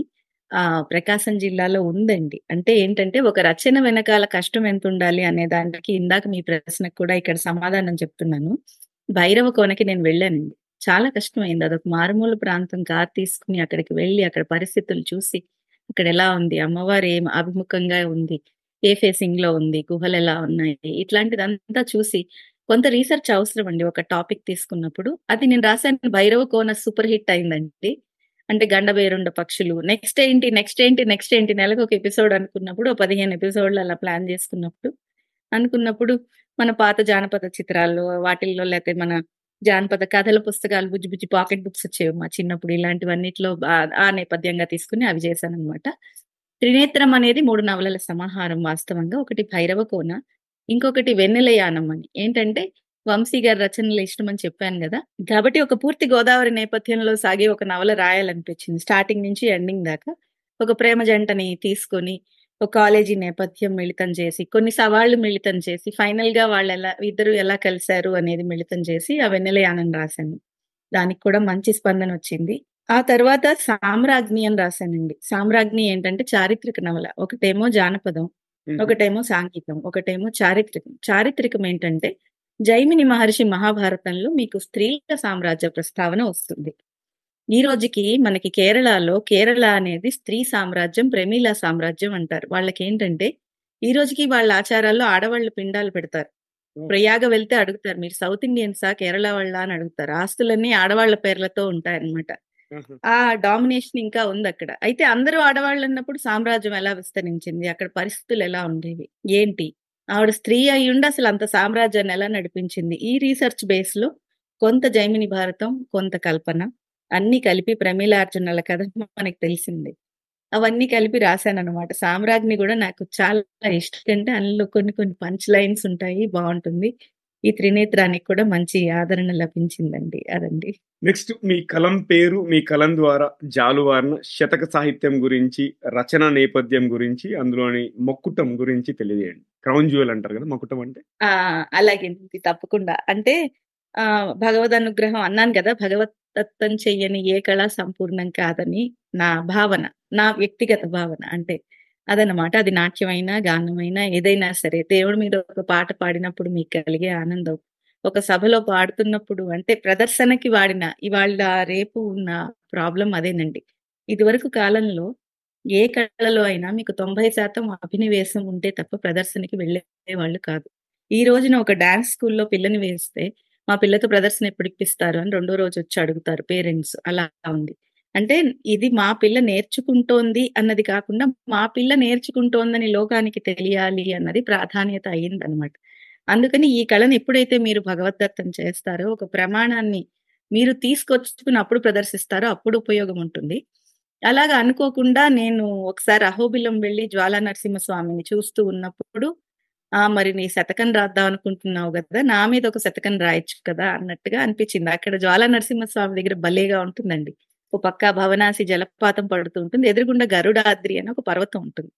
ఆహ్, ప్రకాశం జిల్లాలో ఉందండి. అంటే ఏంటంటే ఒక రచన వెనకాల కష్టం ఎంతుండాలి అనే దానికి ఇందాక మీ ప్రశ్నకు కూడా ఇక్కడ సమాధానం చెప్తున్నాను. భైరవ కోనకి నేను వెళ్ళానండి. చాలా కష్టమైంది. అదొక మారుమూల ప్రాంతం కారు తీసుకొని అక్కడికి వెళ్ళి అక్కడ పరిస్థితులు చూసి అక్కడ ఎలా ఉంది? అమ్మవారు ఏం అభిముఖంగా ఉంది? ఏ ఫేసింగ్‌లో ఉంది? గుహలెలా ఉన్నాయి? ఇట్లాంటిదంతా చూసి కొంత రీసెర్చ్ అవసరం అండి ఒక టాపిక్ తీసుకున్నప్పుడు. అది నేను రాశాను 'భైరవ కోన' సూపర్ హిట్ అయిందండి. అంటే గండబేరుండ పక్షులు. నెక్స్ట్ ఏంటి? నెక్స్ట్ ఏంటి? నెక్స్ట్ ఏంటి? నెలకు ఒక ఎపిసోడ్ అనుకున్నప్పుడు పదిహేను ఎపిసోడ్‌లు అలా ప్లాన్ చేసుకున్నప్పుడు, అనుకున్నప్పుడు మన పాత జానపద చిత్రాల్లో వాటిల్లో లేకపోతే మన జానపద కథల పుస్తకాలు బుజ్జి బుజ్జి పాకెట్ బుక్స్ వచ్చేవి మా చిన్నప్పుడు. ఇలాంటివన్నిట్లో ఆ నేపథ్యంగా తీసుకొని అవి చేశాను అనమాట 'త్రినేత్రం' అనేది మూడు నవలల సమాహారం వాస్తవంగా. ఒకటి 'భైరవ కోన' ఇంకొకటి 'వెన్నెలయానం' అని. ఏంటంటే వంశీ గారి రచనలు ఇష్టమని చెప్పాను కదా కాబట్టి ఒక పూర్తి గోదావరి నేపథ్యంలో సాగే ఒక నవల రాయాలనిపించింది. స్టార్టింగ్ నుంచి ఎండింగ్ దాకా. ఒక ప్రేమ జంటని తీసుకొని, ఒక కాలేజీ నేపథ్యం మిళితం చేసి, కొన్ని సవాళ్ళు మిళితం చేసి, ఫైనల్గా వాళ్ళు ఎలా ఇద్దరు ఎలా కలిశారు అనేది మిళితం చేసి ఆ 'వెన్నెలయానం' రాశాను. దానికి కూడా మంచి స్పందన వచ్చింది ఆ తర్వాత 'సామ్రాజ్ఞి' అని రాశానండి. 'సామ్రాజ్ఞి' ఏంటంటే చారిత్రక నవల. ఒకటేమో జానపదం, ఒకటేమో సాంఘికం, ఒకటేమో చారిత్రకం. చారిత్రకం ఏంటంటే జైమిని మహర్షి మహాభారతంలో మీకు స్త్రీల సామ్రాజ్య ప్రస్తావన వస్తుంది. ఈ రోజుకి మనకి కేరళలో కేరళ అనేది స్త్రీ సామ్రాజ్యం, ప్రమీల సామ్రాజ్యం అంటారు. వాళ్ళకేంటంటే ఈ రోజుకి వాళ్ళ ఆచారాల్లో ఆడవాళ్ళు పిండాలు పెడతారు. ప్రయాగ వెళ్తే అడుగుతారు. మీరు సౌత్ ఇండియన్సా? కేరళ వాళ్ళా? అని అడుగుతారు. ఆస్తులన్నీ ఆడవాళ్ళ పేర్లతో ఉంటాయన్నమాట. ఆ డామినేషన్ ఇంకా ఉంది అక్కడ అయితే అందరూ ఆడవాళ్ళన్నప్పుడు సామ్రాజ్యం ఎలా విస్తరించింది? అక్కడ పరిస్థితులు ఎలా ఉండేవి? ఏంటి? ఆవిడ స్త్రీ అయి ఉండి అసలు అంత సామ్రాజ్యాన్ని ఎలా నడిపించింది? ఈ రీసెర్చ్ బేస్లో కొంత జైమిని భారతం, కొంత కల్పన అన్ని కలిపి ప్రమీలార్జునుల కథ మనకి తెలిసింది అవన్నీ కలిపి రాశాననమాట. సామ్రాజ్ని కూడా నాకు చాలా ఇష్టం. అంటే అందులో కొన్ని కొన్ని పంచ్ లైన్స్ ఉంటాయి. బాగుంటుంది ఈ 'త్రినేత్రానికి' కూడా మంచి ఆదరణ లభించిందండి. అదండి. నెక్స్ట్ మీ కలం పేరు, మీ కలం ద్వారా జాలువారిన శతక సాహిత్యం గురించి, రచన నేపథ్యం గురించి, అందులోని మక్కుటం గురించి తెలియజేయండి. క్రౌన్ జ్యువెల్ అంటారు గదా! మకుటం అంటే? ఆ! అలాగేనండి. తప్పకుండా. అంటే ఆహ్, భగవద్ అనుగ్రహం అన్నాను గదా! భగవత్ భగవద్దత్తం చెయ్యని ఏ కళ సంపూర్ణం కాదని నా భావన. నా వ్యక్తిగత భావన. అంటే అదనమాట. అది నాట్యమైనా, గానమైనా ఏదైనా సరే దేవుడి మీద ఒక పాట పాడినప్పుడు మీకు కలిగే ఆనందం, ఒక సభలో పాడుతున్నప్పుడు అంటే ప్రదర్శనకి వాడిన ఇవాళ రేపు ఉన్న ప్రాబ్లం అదేనండి. ఇదివరకు కాలంలో ఏ కళలో అయినా మీకు 90% అభినివేశం ఉంటే తప్ప ప్రదర్శనకి వెళ్ళే వాళ్ళు కాదు. ఈ రోజున ఒక డాన్స్ స్కూల్‌లో పిల్లని వేస్తే, మా పిల్లతో ప్రదర్శన ఎప్పుడు ఇప్పిస్తారు అని రెండో రోజు వచ్చి అడుగుతారు పేరెంట్స్. అలా ఉంది. అంటే ఇది మా పిల్ల నేర్చుకుంటోంది అన్నది కాకుండా, మా పిల్ల నేర్చుకుంటోందని లోకానికి తెలియాలి అన్నది ప్రాధాన్యత అయిందనమాట. అందుకని ఈ కళను ఎప్పుడైతే మీరు భగవద్దత్తం చేస్తారో, ఒక ప్రమాణాన్ని మీరు తీసుకొచ్చుకుని అప్పుడు ప్రదర్శిస్తారో అప్పుడు ఉపయోగం ఉంటుంది. అలాగా అనుకోకుండా నేను ఒకసారి అహోబిలం వెళ్ళి జ్వాలా నరసింహస్వామిని చూస్తూ ఉన్నప్పుడు, ఆ! మరి నీ శతకం రాద్దాం అనుకుంటున్నావు కదా నా మీద ఒక శతకం రాయొచ్చు కదా! అన్నట్టుగా అనిపించింది. అక్కడ జ్వాలా నరసింహస్వామి దగ్గర భలేగా ఉంటుందండి. ఓ పక్క భవనాసి జలపాతం పడుతూ ఉంటుంది. ఎదురుగుండా గరుడాద్రి అని ఒక పర్వతం ఉంటుంది.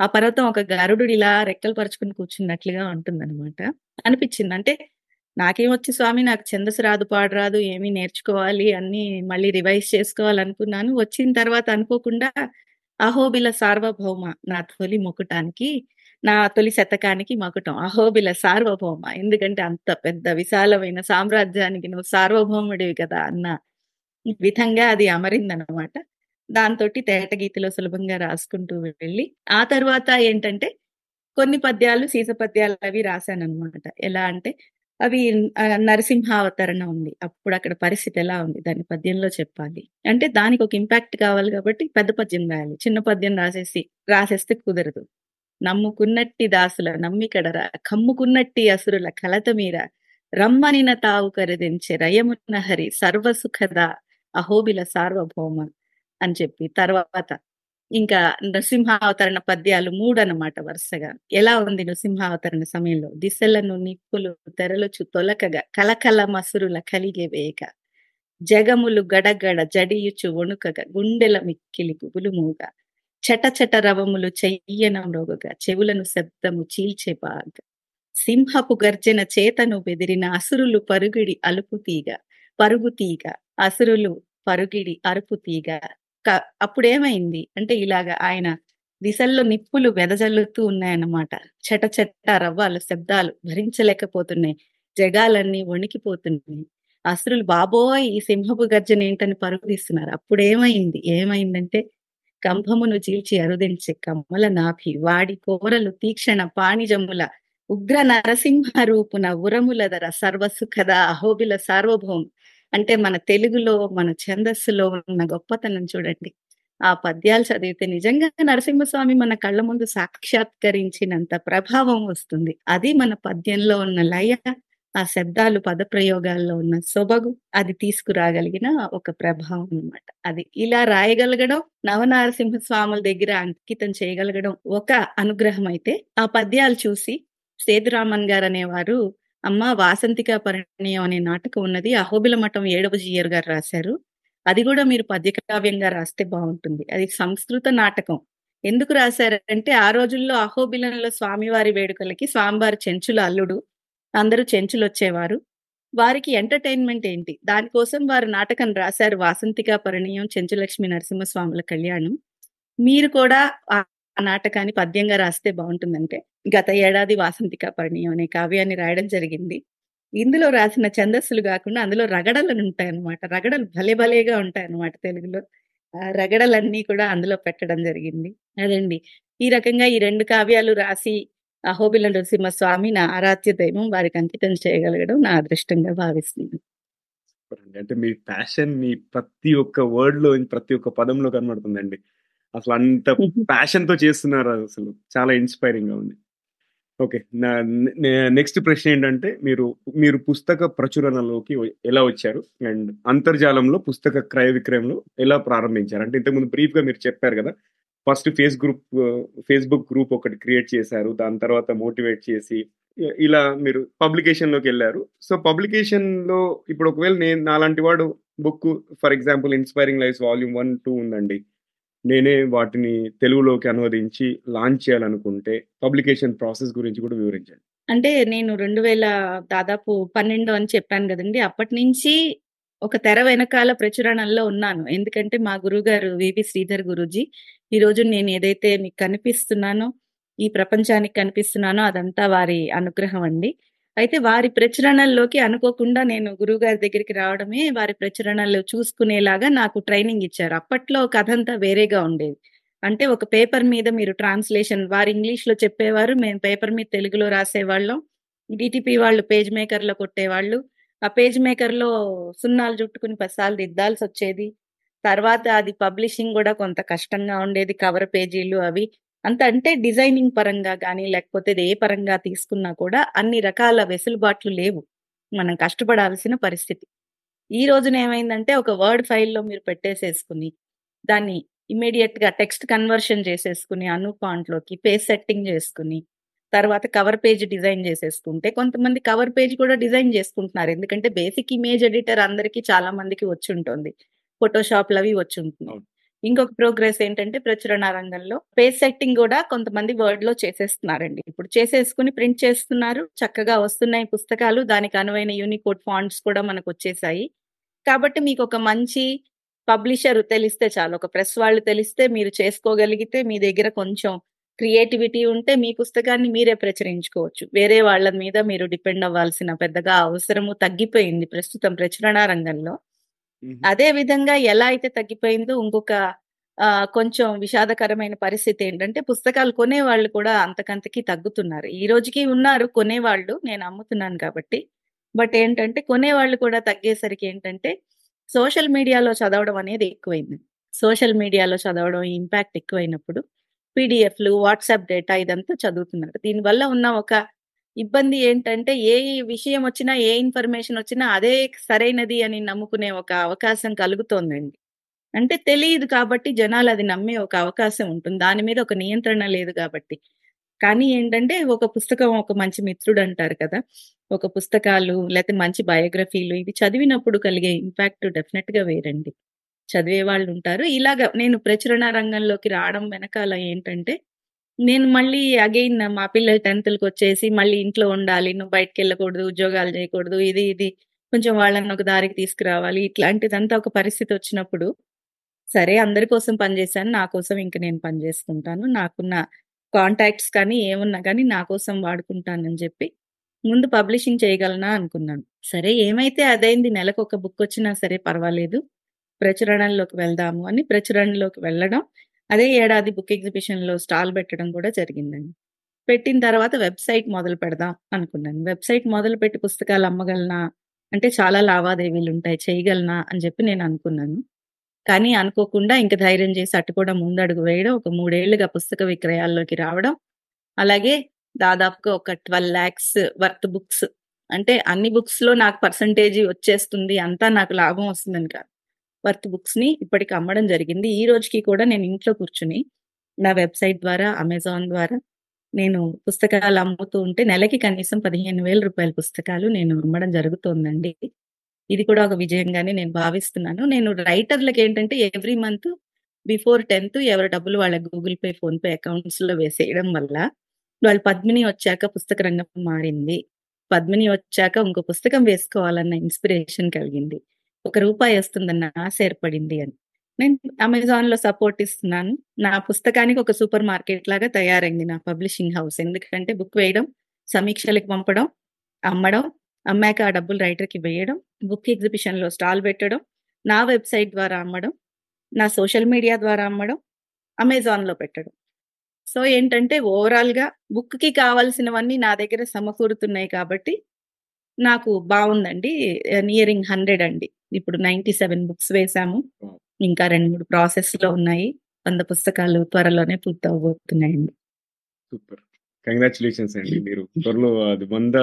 ఆ పర్వతం ఒక గరుడు ఇలా రెక్కలు పరుచుకొని కూర్చున్నట్లుగా ఉంటుందనమాట. అనిపించింది. అంటే నాకేమొచ్చి స్వామి నాకు ఛందస్సు రాదు, పాడరాదు ఏమీ ఏమి నేర్చుకోవాలి అన్ని మళ్ళీ రివైజ్ చేసుకోవాలనుకున్నాను. వచ్చిన తర్వాత అనుకోకుండా అహోబిల సార్వభౌమ నా తొలి మొకుటానికి, నా తొలి శతకానికి మకుటం. అహోబిల సార్వభౌమ. ఎందుకంటే అంత పెద్ద విశాలమైన సామ్రాజ్యానికి నువ్వు సార్వభౌముడివి కదా! అన్న విధంగా అది అమరిందనమాట. దాంతోటి తేటగీతిలో సులభంగా రాసుకుంటూ వెళ్ళి, ఆ తర్వాత ఏంటంటే కొన్ని పద్యాలు సీస పద్యాలు అవి రాశానమాట ఎలా అంటే అవి నరసింహావతరణ ఉంది. అప్పుడు అక్కడ పరిస్థితి ఎలా ఉంది? దాని పద్యంలో చెప్పాలి. అంటే దానికి ఒక ఇంపాక్ట్ కావాలి కాబట్టి పెద్ద పద్యం రాయాలి. చిన్న పద్యం రాసేసి రాసేస్తే కుదరదు. నమ్ముకున్నట్టి దాసుల నమ్మికడరా కమ్ముకున్నట్టి అసురుల కలత మీర రమ్మనిన తావు కరిదించే రయమున్న హరి సర్వసుఖద అహోబిల సార్వభౌమ అని చెప్పి తర్వాత ఇంకా నృసింహావతరణ పద్యాలు మూడనమాట వరుసగా. ఎలా ఉంది నృసింహావతరణ సమయంలో? దిశలను నిప్పులు తెరలుచు తొలకగా కలకల మసురుల కలిగే వేగ జగములు గడగడ జడియుచు వణుకగా గుండెల మిక్కిలి గుబులుమూగ చటచట రవములు చెయ్యన మ్రోగగా చెవులను శబ్దము చీల్చే బాగ సింహపు గర్జన చేతను బెదిరిన అసురులు పరుగిడి అలుపు తీగ పరుగు తీగ అసురులు పరుగిడి అరుపు తీగ. అప్పుడేమైంది? అంటే ఇలాగా ఆయన దిశల్లో నిప్పులు వెదజల్లుతూ ఉన్నాయన్నమాట. చెట చెట్ట రవ్వాలు శబ్దాలు భరించలేకపోతున్నాయి. జగాలన్నీ వణికిపోతున్నాయి. అసురులు బాబోయ్! ఈ సింహపు గర్జన ఏంటని పరుగు తీస్తున్నారు. అప్పుడేమైంది? ఏమైందంటే కంభమును చీల్చి అరుదించే కమ్మల నాభి వాడి కోరలు తీక్షణ పాణిజముల ఉగ్ర నరసింహ రూపున ఉరములదర సర్వసుఖద అహోబిల సార్వభౌమ అంటే మన తెలుగులో మన ఛందస్సులో ఉన్న గొప్పతనం చూడండి. ఆ పద్యాలు చదివితే నిజంగా నరసింహస్వామి మన కళ్ళ ముందు సాక్షాత్కరించినంత ప్రభావం వస్తుంది. అది మన పద్యంలో ఉన్న లయ ఆ శబ్దాలు పద ప్రయోగాల్లో ఉన్న సొబగు అది తీసుకురాగలిగిన ఒక ప్రభావం అన్నమాట. అది ఇలా రాయగలగడం నవనారసింహ స్వాముల దగ్గర అంకితం చేయగలగడం ఒక అనుగ్రహం అయితే ఆ పద్యాలు చూసి సేతురామన్ గారు అనేవారు అమ్మ వాసంతిక పరిణయం అనే నాటకం ఉన్నది. అహోబిల మఠం ఏడవ జీయర్ గారు రాశారు. అది కూడా మీరు పద్యకావ్యంగా రాస్తే బాగుంటుంది. అది సంస్కృత నాటకం. ఎందుకు రాశారంటే ఆ రోజుల్లో అహోబిలంలో స్వామివారి వేడుకలకి స్వామివారి చెంచుల అల్లుడు అందరూ చెంచులు వచ్చేవారు. వారికి ఎంటర్టైన్మెంట్ ఏంటి? దానికోసం వారు నాటకం రాశారు. వాసంతిక పరిణయం చెంచులక్ష్మి నరసింహస్వాముల కళ్యాణం. మీరు కూడా ఆ నాటకాన్ని పద్యంగా రాస్తే బాగుంటుందంటే. గత ఏడాది వాసంతిక పరిణయం అనే కావ్యాన్ని రాయడం జరిగింది. ఇందులో రాసిన ఛందస్సులు కాకుండా అందులో రగడలు ఉంటాయి అనమాట రగడలు భలే భలేగా ఉంటాయి అనమాట తెలుగులో. ఆ రగడలన్నీ కూడా అందులో పెట్టడం జరిగింది. అదండి. ఈ రకంగా ఈ రెండు కావ్యాలు రాసి అహోబిల నరసింహస్వామి నా ఆరాధ్య దైవం వారికి అంకితం చేయగలగడం నా అదృష్టంగా భావిస్తున్నాను. అంటే మీ ప్యాషన్ మీ ప్రతి ఒక్క వర్డ్‌లో, ప్రతి ఒక్క పదంలో కనబడుతుందండి. అసలు అంత ప్యాషన్‌తో చేస్తున్నారు అసలు. చాలా ఇన్‌స్పైరింగ్‌గా ఉంది. ఓకే. నా నెక్స్ట్ ప్రశ్న ఏంటంటే మీరు, మీరు పుస్తక ప్రచురణలోకి ఎలా వచ్చారు? అండ్ అంతర్జాలంలో పుస్తక క్రయ విక్రయంలో ఎలా ప్రారంభించారు? అంటే ఇంతకుముందు బ్రీఫ్‌గా మీరు చెప్పారు కదా! First face group Facebook group ఒకటి క్రియేట్ చేశారు. దాని తర్వాత మోటివేట్ చేసి ఇలా మీరు పబ్లికేషన్‌లోకెళ్ళారు. సో, పబ్లికేషన్‌లో ఇప్పుడు ఒకవేళ నేను నాలాంటి వాడు book for example 'inspiring lives' volume 1, 2 ఉందండి. నేనే వాటిని తెలుగులోకి అనువదించి లాంచ్ చేయాలనుకుంటే పబ్లికేషన్ ప్రాసెస్ గురించి కూడా వివరించండి. అంటే నేను 2000 దాదాపు 12 అని చెప్పాను గదండీ! అప్పటినుంచి ఒక తెర వెనకాల ప్రచురణలో ఉన్నాను. ఎందుకంటే మా గురుగారు వివి శ్రీధర్ గురూజీ ఈరోజు నేను ఏదైతే మీకు కనిపిస్తున్నానో, ఈ ప్రపంచానికి కనిపిస్తున్నానో అదంతా వారి అనుగ్రహం అండి. అయితే వారి ప్రచురణల్లోకి అనుకోకుండా నేను గురువుగారి దగ్గరికి రావడమే వారి ప్రచురణలు చూసుకునేలాగా నాకు ట్రైనింగ్ ఇచ్చారు. అప్పట్లో కథ అంతా వేరేగా ఉండేది. అంటే ఒక పేపర్ మీద మీరు ట్రాన్స్‌లేషన్ వారు ఇంగ్లీష్‌లో చెప్పేవారు. మేము పేపర్ మీద తెలుగులో రాసేవాళ్ళం. డిటిపి వాళ్ళు పేజ్ మేకర్‌లో కొట్టేవాళ్ళు. ఆ పేజ్ మేకర్‌లో సున్నాలు చుట్టుకుని పసాలు దిద్దాల్సి వచ్చేది తర్వాత అది పబ్లిషింగ్ కూడా కొంత కష్టంగా ఉండేది. కవర్ పేజీలు అవి. అంత అంటే డిజైనింగ్ పరంగా కానీ లేకపోతే ఏ పరంగా తీసుకున్నా కూడా అన్ని రకాల వెసులుబాట్లు లేవు. మనం కష్టపడాల్సిన పరిస్థితి. ఈ రోజున ఏమైందంటే ఒక వర్డ్ ఫైల్‌లో మీరు పెట్టేసేసుకుని, దాన్ని ఇమ్మీడియేట్‌గా టెక్స్ట్ కన్వర్షన్ చేసేసుకుని అను పాయింట్లోకి పేజ్ సెట్టింగ్ చేసుకుని, తర్వాత కవర్ పేజ్ డిజైన్ చేసేసుకుంటే కొంతమంది కవర్ పేజ్ కూడా డిజైన్ చేసుకుంటున్నారు. ఎందుకంటే బేసిక్ ఇమేజ్ ఎడిటర్ అందరికీ చాలా మందికి వచ్చి ఉంటుంది ఫోటోషాప్లు అవి వచ్చి ఉంటున్నాయి ఇంకొక ప్రోగ్రెస్ ఏంటంటే ప్రచురణ రంగంలో పేజ్ సెట్టింగ్ కూడా కొంతమంది వర్డ్లో చేసేస్తున్నారండి. ఇప్పుడు చేసేసుకొని ప్రింట్ చేస్తున్నారు. చక్కగా వస్తున్నాయి పుస్తకాలు. దానికి అనువైన యూనికోడ్ ఫాంట్స్ కూడా మనకు వచ్చేసాయి కాబట్టి మీకు ఒక మంచి పబ్లిషర్ తెలిస్తే చాలు. ఒక ప్రెస్ వాళ్ళు తెలిస్తే మీరు చేసుకోగలిగితే మీ దగ్గర కొంచెం క్రియేటివిటీ ఉంటే మీ పుస్తకాన్ని మీరే ప్రచురించుకోవచ్చు. వేరే వాళ్ళ మీద మీరు డిపెండ్ అవ్వాల్సిన పెద్దగా అవసరము తగ్గిపోయింది ప్రస్తుతం ప్రచురణ రంగంలో. అదే విధంగా ఎలా అయితే తగ్గిపోయిందో ఇంకొక కొంచెం విషాదకరమైన పరిస్థితి ఏంటంటే పుస్తకాలు కొనేవాళ్ళు కూడా అంతకంతకి తగ్గుతున్నారు. ఈ రోజుకి ఉన్నారు కొనేవాళ్ళు. నేను అమ్ముతున్నాను కాబట్టి. బట్ ఏంటంటే కొనేవాళ్ళు కూడా తగ్గేసరికి ఏంటంటే సోషల్ మీడియాలో చదవడం అనేది ఎక్కువైంది. సోషల్ మీడియాలో చదవడం ఇంపాక్ట్ ఎక్కువైనప్పుడు పీడిఎఫ్లు వాట్సాప్ డేటా ఇదంతా చదువుతున్నారు. దీనివల్ల ఉన్న ఒక ఇబ్బంది ఏంటంటే ఏ విషయం వచ్చినా, ఏ ఇన్ఫర్మేషన్ వచ్చినా అదే సరైనది అని నమ్ముకునే ఒక అవకాశం కలుగుతోందండి. అంటే తెలియదు కాబట్టి జనాలు అది నమ్మే ఒక అవకాశం ఉంటుంది. దాని మీద ఒక నియంత్రణ లేదు కాబట్టి. కానీ ఏంటంటే ఒక పుస్తకం ఒక మంచి మిత్రుడు అంటారు కదా! ఒక పుస్తకాలు లేకపోతే మంచి బయోగ్రఫీలు ఇవి చదివినప్పుడు కలిగే ఇంపాక్ట్ డెఫినెట్గా వేరండి. చదివే వాళ్ళు ఉంటారు ఇలాగ నేను ప్రచురణ రంగంలోకి రావడం వెనకాల ఏంటంటే, నేను మళ్ళీ అగైన్ మా పిల్లలు 10థ్‌లకొచ్చేసి మళ్ళీ ఇంట్లో ఉండాలి. నువ్వు బయటికెళ్ళకూడదు, ఉద్యోగాలు చేయకూడదు. ఇది ఇది కొంచెం వాళ్ళని ఒక దారికి తీసుకురావాలి. ఇట్లాంటిదంతా ఒక పరిస్థితి వచ్చినప్పుడు, సరే అందరి కోసం పనిచేశాను. నా కోసం ఇంక నేను పని చేసుకుంటాను. నాకున్న కాంటాక్ట్స్ కానీ ఏమున్నా కానీ నా కోసం వాడుకుంటానని చెప్పి ముందు పబ్లిషింగ్ చేయగలనా అనుకున్నాను. సరే ఏమైతే అదైంది. ఒక బుక్ వచ్చినా సరే పర్వాలేదు. ప్రచురణల్లోకి వెళ్దాము అని ప్రచురణలోకి వెళ్ళడం. అదే ఏడాది బుక్ ఎగ్జిబిషన్‌లో స్టాల్ పెట్టడం కూడా జరిగిందండి. పెట్టిన తర్వాత వెబ్‌సైట్ మొదలు పెడదాం అనుకున్నాను. వెబ్‌సైట్ మొదలు పెట్టి పుస్తకాలు అమ్మగలనా? అంటే చాలా లావాదేవీలు ఉంటాయి చేయగలనా? అని చెప్పి నేను అనుకున్నాను. కానీ అనుకోకుండా ఇంకా ధైర్యం చేసి అటు కూడా ముందడుగు వేయడం. ఒక మూడేళ్ళుగా పుస్తక విక్రయాల్లోకి రావడం. అలాగే దాదాపుగా ఒక 12,00,000 వర్త్ బుక్స్ అంటే అన్ని బుక్స్‌లో నాకు పర్సెంటేజ్ వచ్చేస్తుంది. అంతా నాకు లాభం వస్తుందని కాదు. వర్త్ బుక్స్‌ని ఇప్పటికి అమ్మడం జరిగింది. ఈ రోజుకి కూడా నేను ఇంట్లో కూర్చుని నా వెబ్‌సైట్ ద్వారా, అమెజాన్ ద్వారా నేను పుస్తకాలు అమ్ముతూ ఉంటే నెలకి కనీసం పదిహేను వేల రూపాయల పుస్తకాలు నేను అమ్మడం జరుగుతోందండి. ఇది కూడా ఒక విజయంగానే నేను భావిస్తున్నాను. నేను రైటర్లకేంటంటే ఎవ్రీ మంత్ బిఫోర్ 10థ్ ఎవరి డబ్బులు వాళ్ళ గూగుల్ పే, ఫోన్ పే అకౌంట్స్లో వేసేయడం వల్ల వాళ్ళు పద్మిని వచ్చాక పుస్తక రంగం మారింది. పద్మిని వచ్చాక ఇంకో పుస్తకం వేసుకోవాలన్న ఇన్‌స్పిరేషన్ కలిగింది. ఒక రూపాయి వస్తుందన్న ఆశ ఏర్పడింది అని. నేను అమెజాన్లో సపోర్ట్ ఇస్తున్నాను. నా పుస్తకానికి ఒక సూపర్ మార్కెట్ లాగా తయారైంది నా పబ్లిషింగ్ హౌస్. ఎందుకంటే బుక్ వేయడం, సమీక్షలకు పంపడం, అమ్మడం, అమ్మాక ఆ డబ్బులు రైటర్‌కి వేయడం, బుక్ ఎగ్జిబిషన్లో స్టాల్ పెట్టడం, నా వెబ్‌సైట్ ద్వారా అమ్మడం, నా సోషల్ మీడియా ద్వారా అమ్మడం, అమెజాన్లో పెట్టడం. సో ఏంటంటే ఓవరాల్గా బుక్కి కావాల్సినవన్నీ నా దగ్గర సమకూరుతున్నాయి కాబట్టి నాకు బాగుందండి నియరింగ్ 100 అండి. ఇప్పుడు 97 బుక్స్ వేశాము. వావ్! ఇంకా 2, 3 ప్రాసెస్‌లో ఉన్నాయి. 100 పుస్తకాలు త్వరలోనే పూర్తవ్వబోతున్నాయండి. సూపర్. కంగ్రాచ్యులేషన్స్ అండి. మీరు త్వరలో అది 100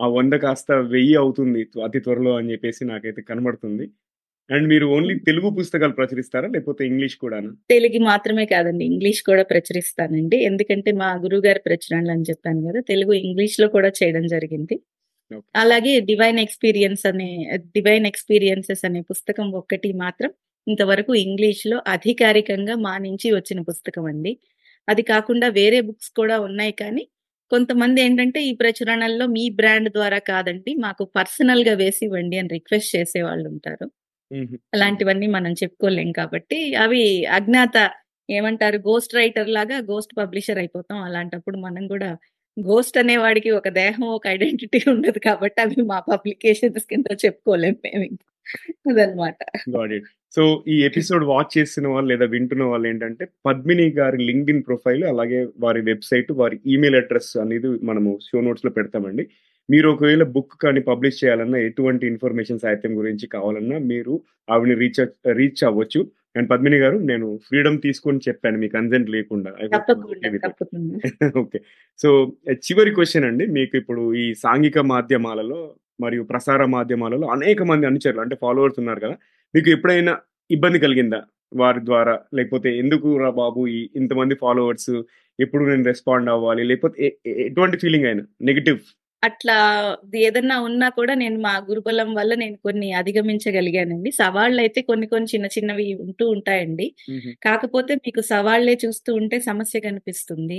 ఆ 100 కాస్త 1000 అవుతుంది అతి త్వరలో అని చెప్పేసి నాకైతే కనబడుతుంది. అండ్ మీరు ఓన్లీ తెలుగు పుస్తకాలు ప్రచురిస్తారా? లేకపోతే ఇంగ్లీష్ కూడానా? తెలుగు మాత్రమే కాదండి. ఇంగ్లీష్ కూడా ప్రచురిస్తానండి. ఎందుకంటే మా గురువుగారి ప్రచురణలు అని చెప్పాను గదా! తెలుగు, ఇంగ్లీష్‌లో కూడా చేయడం జరిగింది. అలాగే డివైన్ ఎక్స్‌పీరియన్స్ అనే డివైన్ ఎక్స్‌పీరియన్సెస్ అనే పుస్తకం ఒక్కటి మాత్రం ఇంతవరకు ఇంగ్లీష్‌లో అధికారికంగా మా నుంచి వచ్చిన పుస్తకం అండి. అది కాకుండా వేరే బుక్స్ కూడా ఉన్నాయి కానీ కొంతమంది ఏంటంటే ఈ ప్రచురణల్లో మీ బ్రాండ్ ద్వారా కాదండి మాకు పర్సనల్గా వేసి ఇవ్వండి అని రిక్వెస్ట్ చేసే వాళ్ళు ఉంటారు. అలాంటివన్నీ మనం చెప్పుకోలేం కాబట్టి అవి అజ్ఞాత ఏమంటారు గోస్ట్ రైటర్ లాగా గోస్ట్ పబ్లిషర్ అయిపోతాం అలాంటప్పుడు మనం కూడా గోస్ట్ అనేవాడికి ఒక దేహం ఒక ఐడెంటిటీ ఉండదు కాబట్టి అవి మా పబ్లికేషన్స్ కింద చెప్పుకోలేం మేము అదనమాట సో, ఈ ఎపిసోడ్ వాచ్ చేస్తున్న వాళ్ళు లేదా వింటున్న వాళ్ళు ఏంటంటే పద్మిని గారి లింక్డ్ఇన్ ప్రొఫైల్ అలాగే వారి వెబ్‌సైట్, వారి ఈమెయిల్ అడ్రస్ అనేది మనము షో నోట్స్లో పెడతామండి. మీరు ఒకవేళ బుక్ కానీ పబ్లిష్ చేయాలన్నా ఎటువంటి ఇన్ఫర్మేషన్ సాహిత్యం గురించి కావాలన్నా మీరు ఆవిడని రీచ్ రీచ్ అవ్వచ్చు. అండ్ పద్మిని గారు నేను ఫ్రీడమ్ తీసుకొని చెప్పాను మీ కన్సెంట్ లేకుండా. ఓకే. సో, చివరి క్వెషన్ అండి. మీకు ఇప్పుడు ఈ సాంఘిక మాధ్యమాలలో మరియు ప్రసార మాధ్యమాలలో అనేక మంది అనుచరులు అంటే ఫాలోవర్స్ ఉన్నారు కదా! మీకు ఎప్పుడైనా ఇబ్బంది కలిగిందా? వారి ద్వారా లేకపోతే ఎందుకురా బాబు ఈ ఇంతమంది ఫాలోవర్స్ ఎప్పుడు నేను రెస్పాండ్ అవ్వాలి లేకపోతే ఎటువంటి ఫీలింగ్ అయినా నెగెటివ్? అట్లా ఏదన్నా ఉన్నా కూడా నేను మా గురుబలం వల్ల నేను కొన్ని అధిగమించగలిగానండి. సవాళ్ళైతే కొన్ని కొన్ని చిన్న చిన్నవి ఉంటూ ఉంటాయండి. కాకపోతే మీకు సవాళ్ళే చూస్తూ ఉంటే సమస్య కనిపిస్తుంది.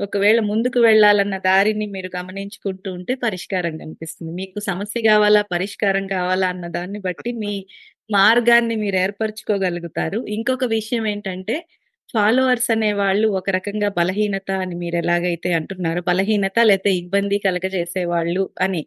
ఒకవేళ ముందుకు వెళ్ళాలన్న దారిని మీరు గమనించుకుంటూ ఉంటే పరిష్కారం కనిపిస్తుంది. మీకు సమస్య కావాలా? పరిష్కారం కావాలా? అన్న దాన్ని బట్టి మీ మార్గాన్ని మీరు ఏర్పరచుకోగలుగుతారు. ఇంకొక విషయం ఏంటంటే ఫాలోవర్స్ అనే వాళ్ళు ఒక రకంగా బలహీనత అని మీరు ఎలాగైతే అంటున్నారో బలహీనత లేతే ఇబ్బంది కలగజేసేవాళ్ళు అని.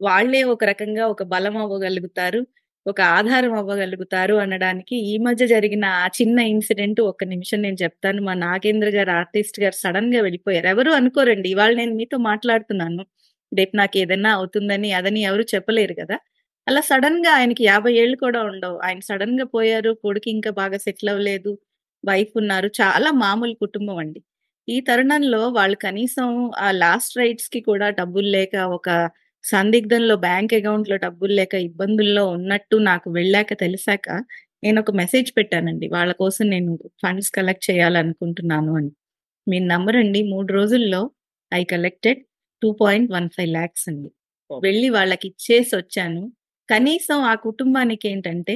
వాళ్ళే ఒక రకంగా ఒక బలం అవ్వగలుగుతారు. ఒక ఆధారం అవ్వగలుగుతారు అనడానికి ఈ మధ్య జరిగిన ఆ చిన్న ఇన్సిడెంట్ ఒక్క నిమిషం నేను చెప్తాను. మా నాగేంద్ర గారు ఆర్టిస్ట్ గారు సడన్గా వెళ్ళిపోయారు. ఎవరు అనుకోరండి. ఇవాళ నేను మీతో మాట్లాడుతున్నాను. రేపు ఏదైనా అవుతుందని అదని ఎవరు చెప్పలేరు కదా అలా సడన్గా ఆయనకి 50 ఏళ్ళు కూడా ఉండవు. ఆయన సడన్గా పోయారు. కొడుకు ఇంకా బాగా సెటిల్ అవ్వలేదు. వైఫ్ ఉన్నారు. చాలా మామూలు కుటుంబం అండి. ఈ తరుణంలో వాళ్ళు కనీసం ఆ లాస్ట్ రైట్స్‌కి కూడా డబ్బులు లేక ఒక సందిగ్ధంలో బ్యాంక్ అకౌంట్‌లో డబ్బులు లేక ఇబ్బందుల్లో ఉన్నట్టు నాకు వెళ్ళాక తెలిసాక నేనొక మెసేజ్ పెట్టానండి. వాళ్ళ కోసం నేను ఫండ్స్ కలెక్ట్ చేయాలనుకుంటున్నాను అని. మీరు నమ్మరండి 3 రోజుల్లో ఐ కలెక్టెడ్ 2.15 లాక్స్ అండి. ఓహ్! వెళ్ళి వాళ్ళకిచ్చేసొచ్చాను. కనీసం ఆ కుటుంబానికేంటంటే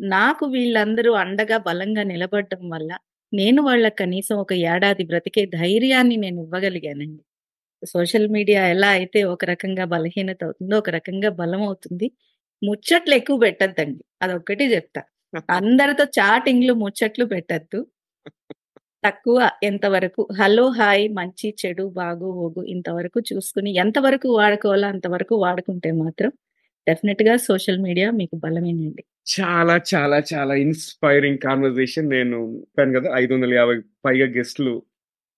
నాకు వీళ్ళందరూ అండగా బలంగా నిలబడడం వల్ల నేను వాళ్ళకి కనీసం ఒక ఏడాది బ్రతికే ధైర్యాన్ని నేను ఇవ్వగలిగానండి. సోషల్ మీడియా ఎలా అయితే ఒక రకంగా బలహీనత అవుతుందో ఒక రకంగా బలం అవుతుంది. ముచ్చట్లు ఎక్కువ పెట్టద్దండి అదొక్కటి చెప్తా. అందరితో చాటింగ్‌లు, ముచ్చట్లు పెట్టద్దు తక్కువ ఎంతవరకు హలో, హాయ్, మంచి, చెడు, బాగు, ఓగు ఇంతవరకు చూసుకుని ఎంతవరకు వాడుకోవాలో అంతవరకు వాడుకుంటే మాత్రం డెఫినెట్గా సోషల్ మీడియా మీకు బలమేనండి. చాలా చాలా చాలా ఇన్‌స్పైరింగ్ కన్వర్జేషన్. నేను చెప్పాను కదా! 550 పైగా గెస్ట్‌లు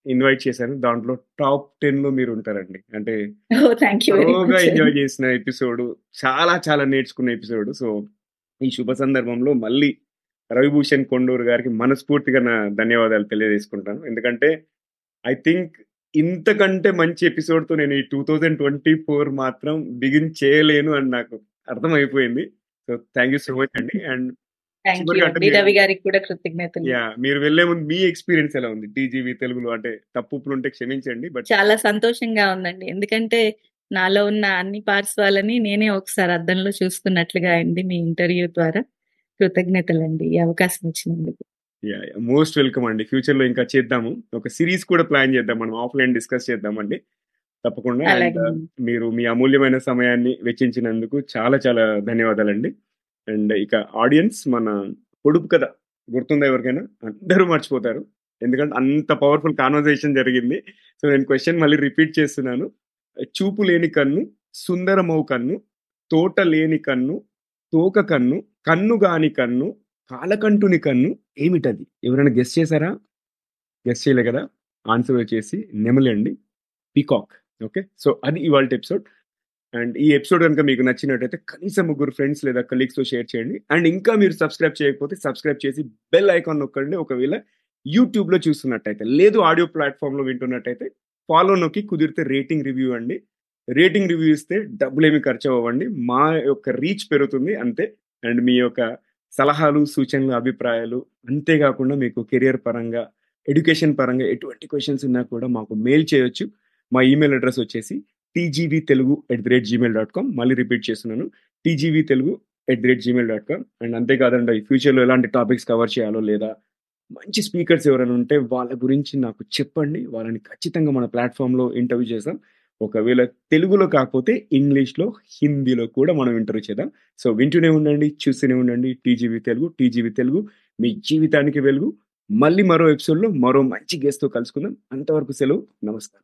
ఇన్వైట్ చేశాను. దాంట్లో టాప్ 10లో మీరుంటారండి. అంటే ఓహ్! థాంక్ యూ వెరీ త్రోగా మచ్. ఎంజాయ్ చేసిన ఎపిసోడ్. చాలా చాలా నేర్చుకున్న ఎపిసోడ్. సో, ఈ శుభ సందర్భంలో మళ్ళీ రవిభూషణ్ కొండూరు గారికి మనస్ఫూర్తిగా నా ధన్యవాదాలు తెలియజేసుకుంటాను. ఎందుకంటే ఐ థింక్ ఇంతకంటే మంచి ఎపిసోడ్‌తో నేను ఈ 2024 మాత్రం బిగిన్ చేయలేను అని నాకు అర్థమైపోయింది. So, thank you so much అండి. అండ్ యూ రవి గారికి కూడా కృతజ్ఞతలు. యాహ్! మీరు వెళ్ళే ముందు మీ ఎక్స్‌పీరియన్స్ ఎలా ఉంది? టీజీవీ తెలుగులో అంటే తప్పులుంటే క్షమించండి. బట్ చాలా సంతోషంగా ఉందండి. ఎందుకంటే నాలో ఉన్న అన్ని పార్శ్వాలని నేనే ఒకసారి అద్దంలో చూసుకున్నట్లుగా అయింది మీ ఇంటర్వ్యూ ద్వారా. కృతజ్ఞతలండి. ఈ అవకాశం ఇచ్చినందుకు. యాహ్! మోస్ట్ వెల్కమ్ అండి. ఫ్యూచర్‌లో ఇంకా చేద్దాము. ఒక సీరీస్ కూడా ప్లాన్ చేద్దాం. మనం ఆఫ్‌లైన్ డిస్కస్ చేద్దామండి. తప్పకుండా. అండ్. మీరు మీ అమూల్యమైన సమయాన్ని వెచ్చించినందుకు చాలా చాలా ధన్యవాదాలండి. అండ్ ఇక ఆడియన్స్ మన పొడుపు కథ గుర్తుందా ఎవరికైనా? అందరూ మర్చిపోతారు. ఎందుకంటే అంత పవర్‌ఫుల్ కన్వర్జేషన్ జరిగింది. సో, నేను క్వెషన్ మళ్ళీ రిపీట్ చేస్తున్నాను. చూపు లేని కన్ను, సుందరమౌ కన్ను, తోట లేని కన్ను, తోక కన్ను, కన్ను గాని కన్ను, కాలకంఠుని కన్ను ఏమిటది? ఎవరైనా గెస్ చేసారా? గెస్ చేయలే కదా! ఆన్సర్ వచ్చేసి నెమలండి. పీకాక్. ఓకే. సో, అది ఇవాళ ఎపిసోడ్. అండ్ ఈ ఎపిసోడ్ కనుక మీకు నచ్చినట్టయితే కనీసం ముగ్గురు ఫ్రెండ్స్ లేదా కలీగ్స్‌తో షేర్ చేయండి. అండ్ ఇంకా మీరు సబ్స్క్రైబ్ చేయకపోతే సబ్స్క్రైబ్ చేసి బెల్ ఐకాన్ నొక్కండి. ఒకవేళ యూట్యూబ్‌లో చూస్తున్నట్టయితే. లేదు ఆడియో ప్లాట్ఫామ్లో వింటున్నట్టయితే ఫాలో నొక్కి కుదిరితే రేటింగ్ రివ్యూ అండి. రేటింగ్ రివ్యూ ఇస్తే డబ్బులేమి అవ్వండి మా యొక్క రీచ్ పెరుగుతుంది అంతే. అండ్ మీ యొక్క సలహాలు, సూచనలు, అభిప్రాయాలు అంతేకాకుండా మీకు కెరియర్ పరంగా, ఎడ్యుకేషన్ పరంగా ఎటువంటి క్వశ్చన్స్ ఉన్నా కూడా మాకు మెయిల్ చేయొచ్చు. మా ఈమెయిల్ అడ్రస్ వచ్చేసి TGV Telugu at the rate Gmail dot com మళ్ళీ రిపీట్ చేస్తున్నాను. TGB Telugu at the rate Gmail dot com and అంతేకాదండి ఫ్యూచర్‌లో ఎలాంటి టాపిక్స్ కవర్ చేయాలో లేదా మంచి స్పీకర్స్ ఎవరైనా ఉంటే వాళ్ళ గురించి నాకు చెప్పండి. వాళ్ళని ఖచ్చితంగా మన ప్లాట్ఫామ్లో ఇంటర్వ్యూ చేస్తాం ఒకవేళ తెలుగులో కాకపోతే ఇంగ్లీష్‌లో, హిందీలో కూడా మనం ఇంటర్వ్యూ చేద్దాం. సో, వింటూనే ఉండండి, చూస్తూనే ఉండండి. టీజీవీ తెలుగు, టీజీవీ తెలుగు మీ జీవితానికి వెలుగు. మళ్ళీ మరో ఎపిసోడ్‌లో మరో మంచి గెస్ట్‌తో కలుసుకుందాం. అంతవరకు సెలవు. నమస్కారం.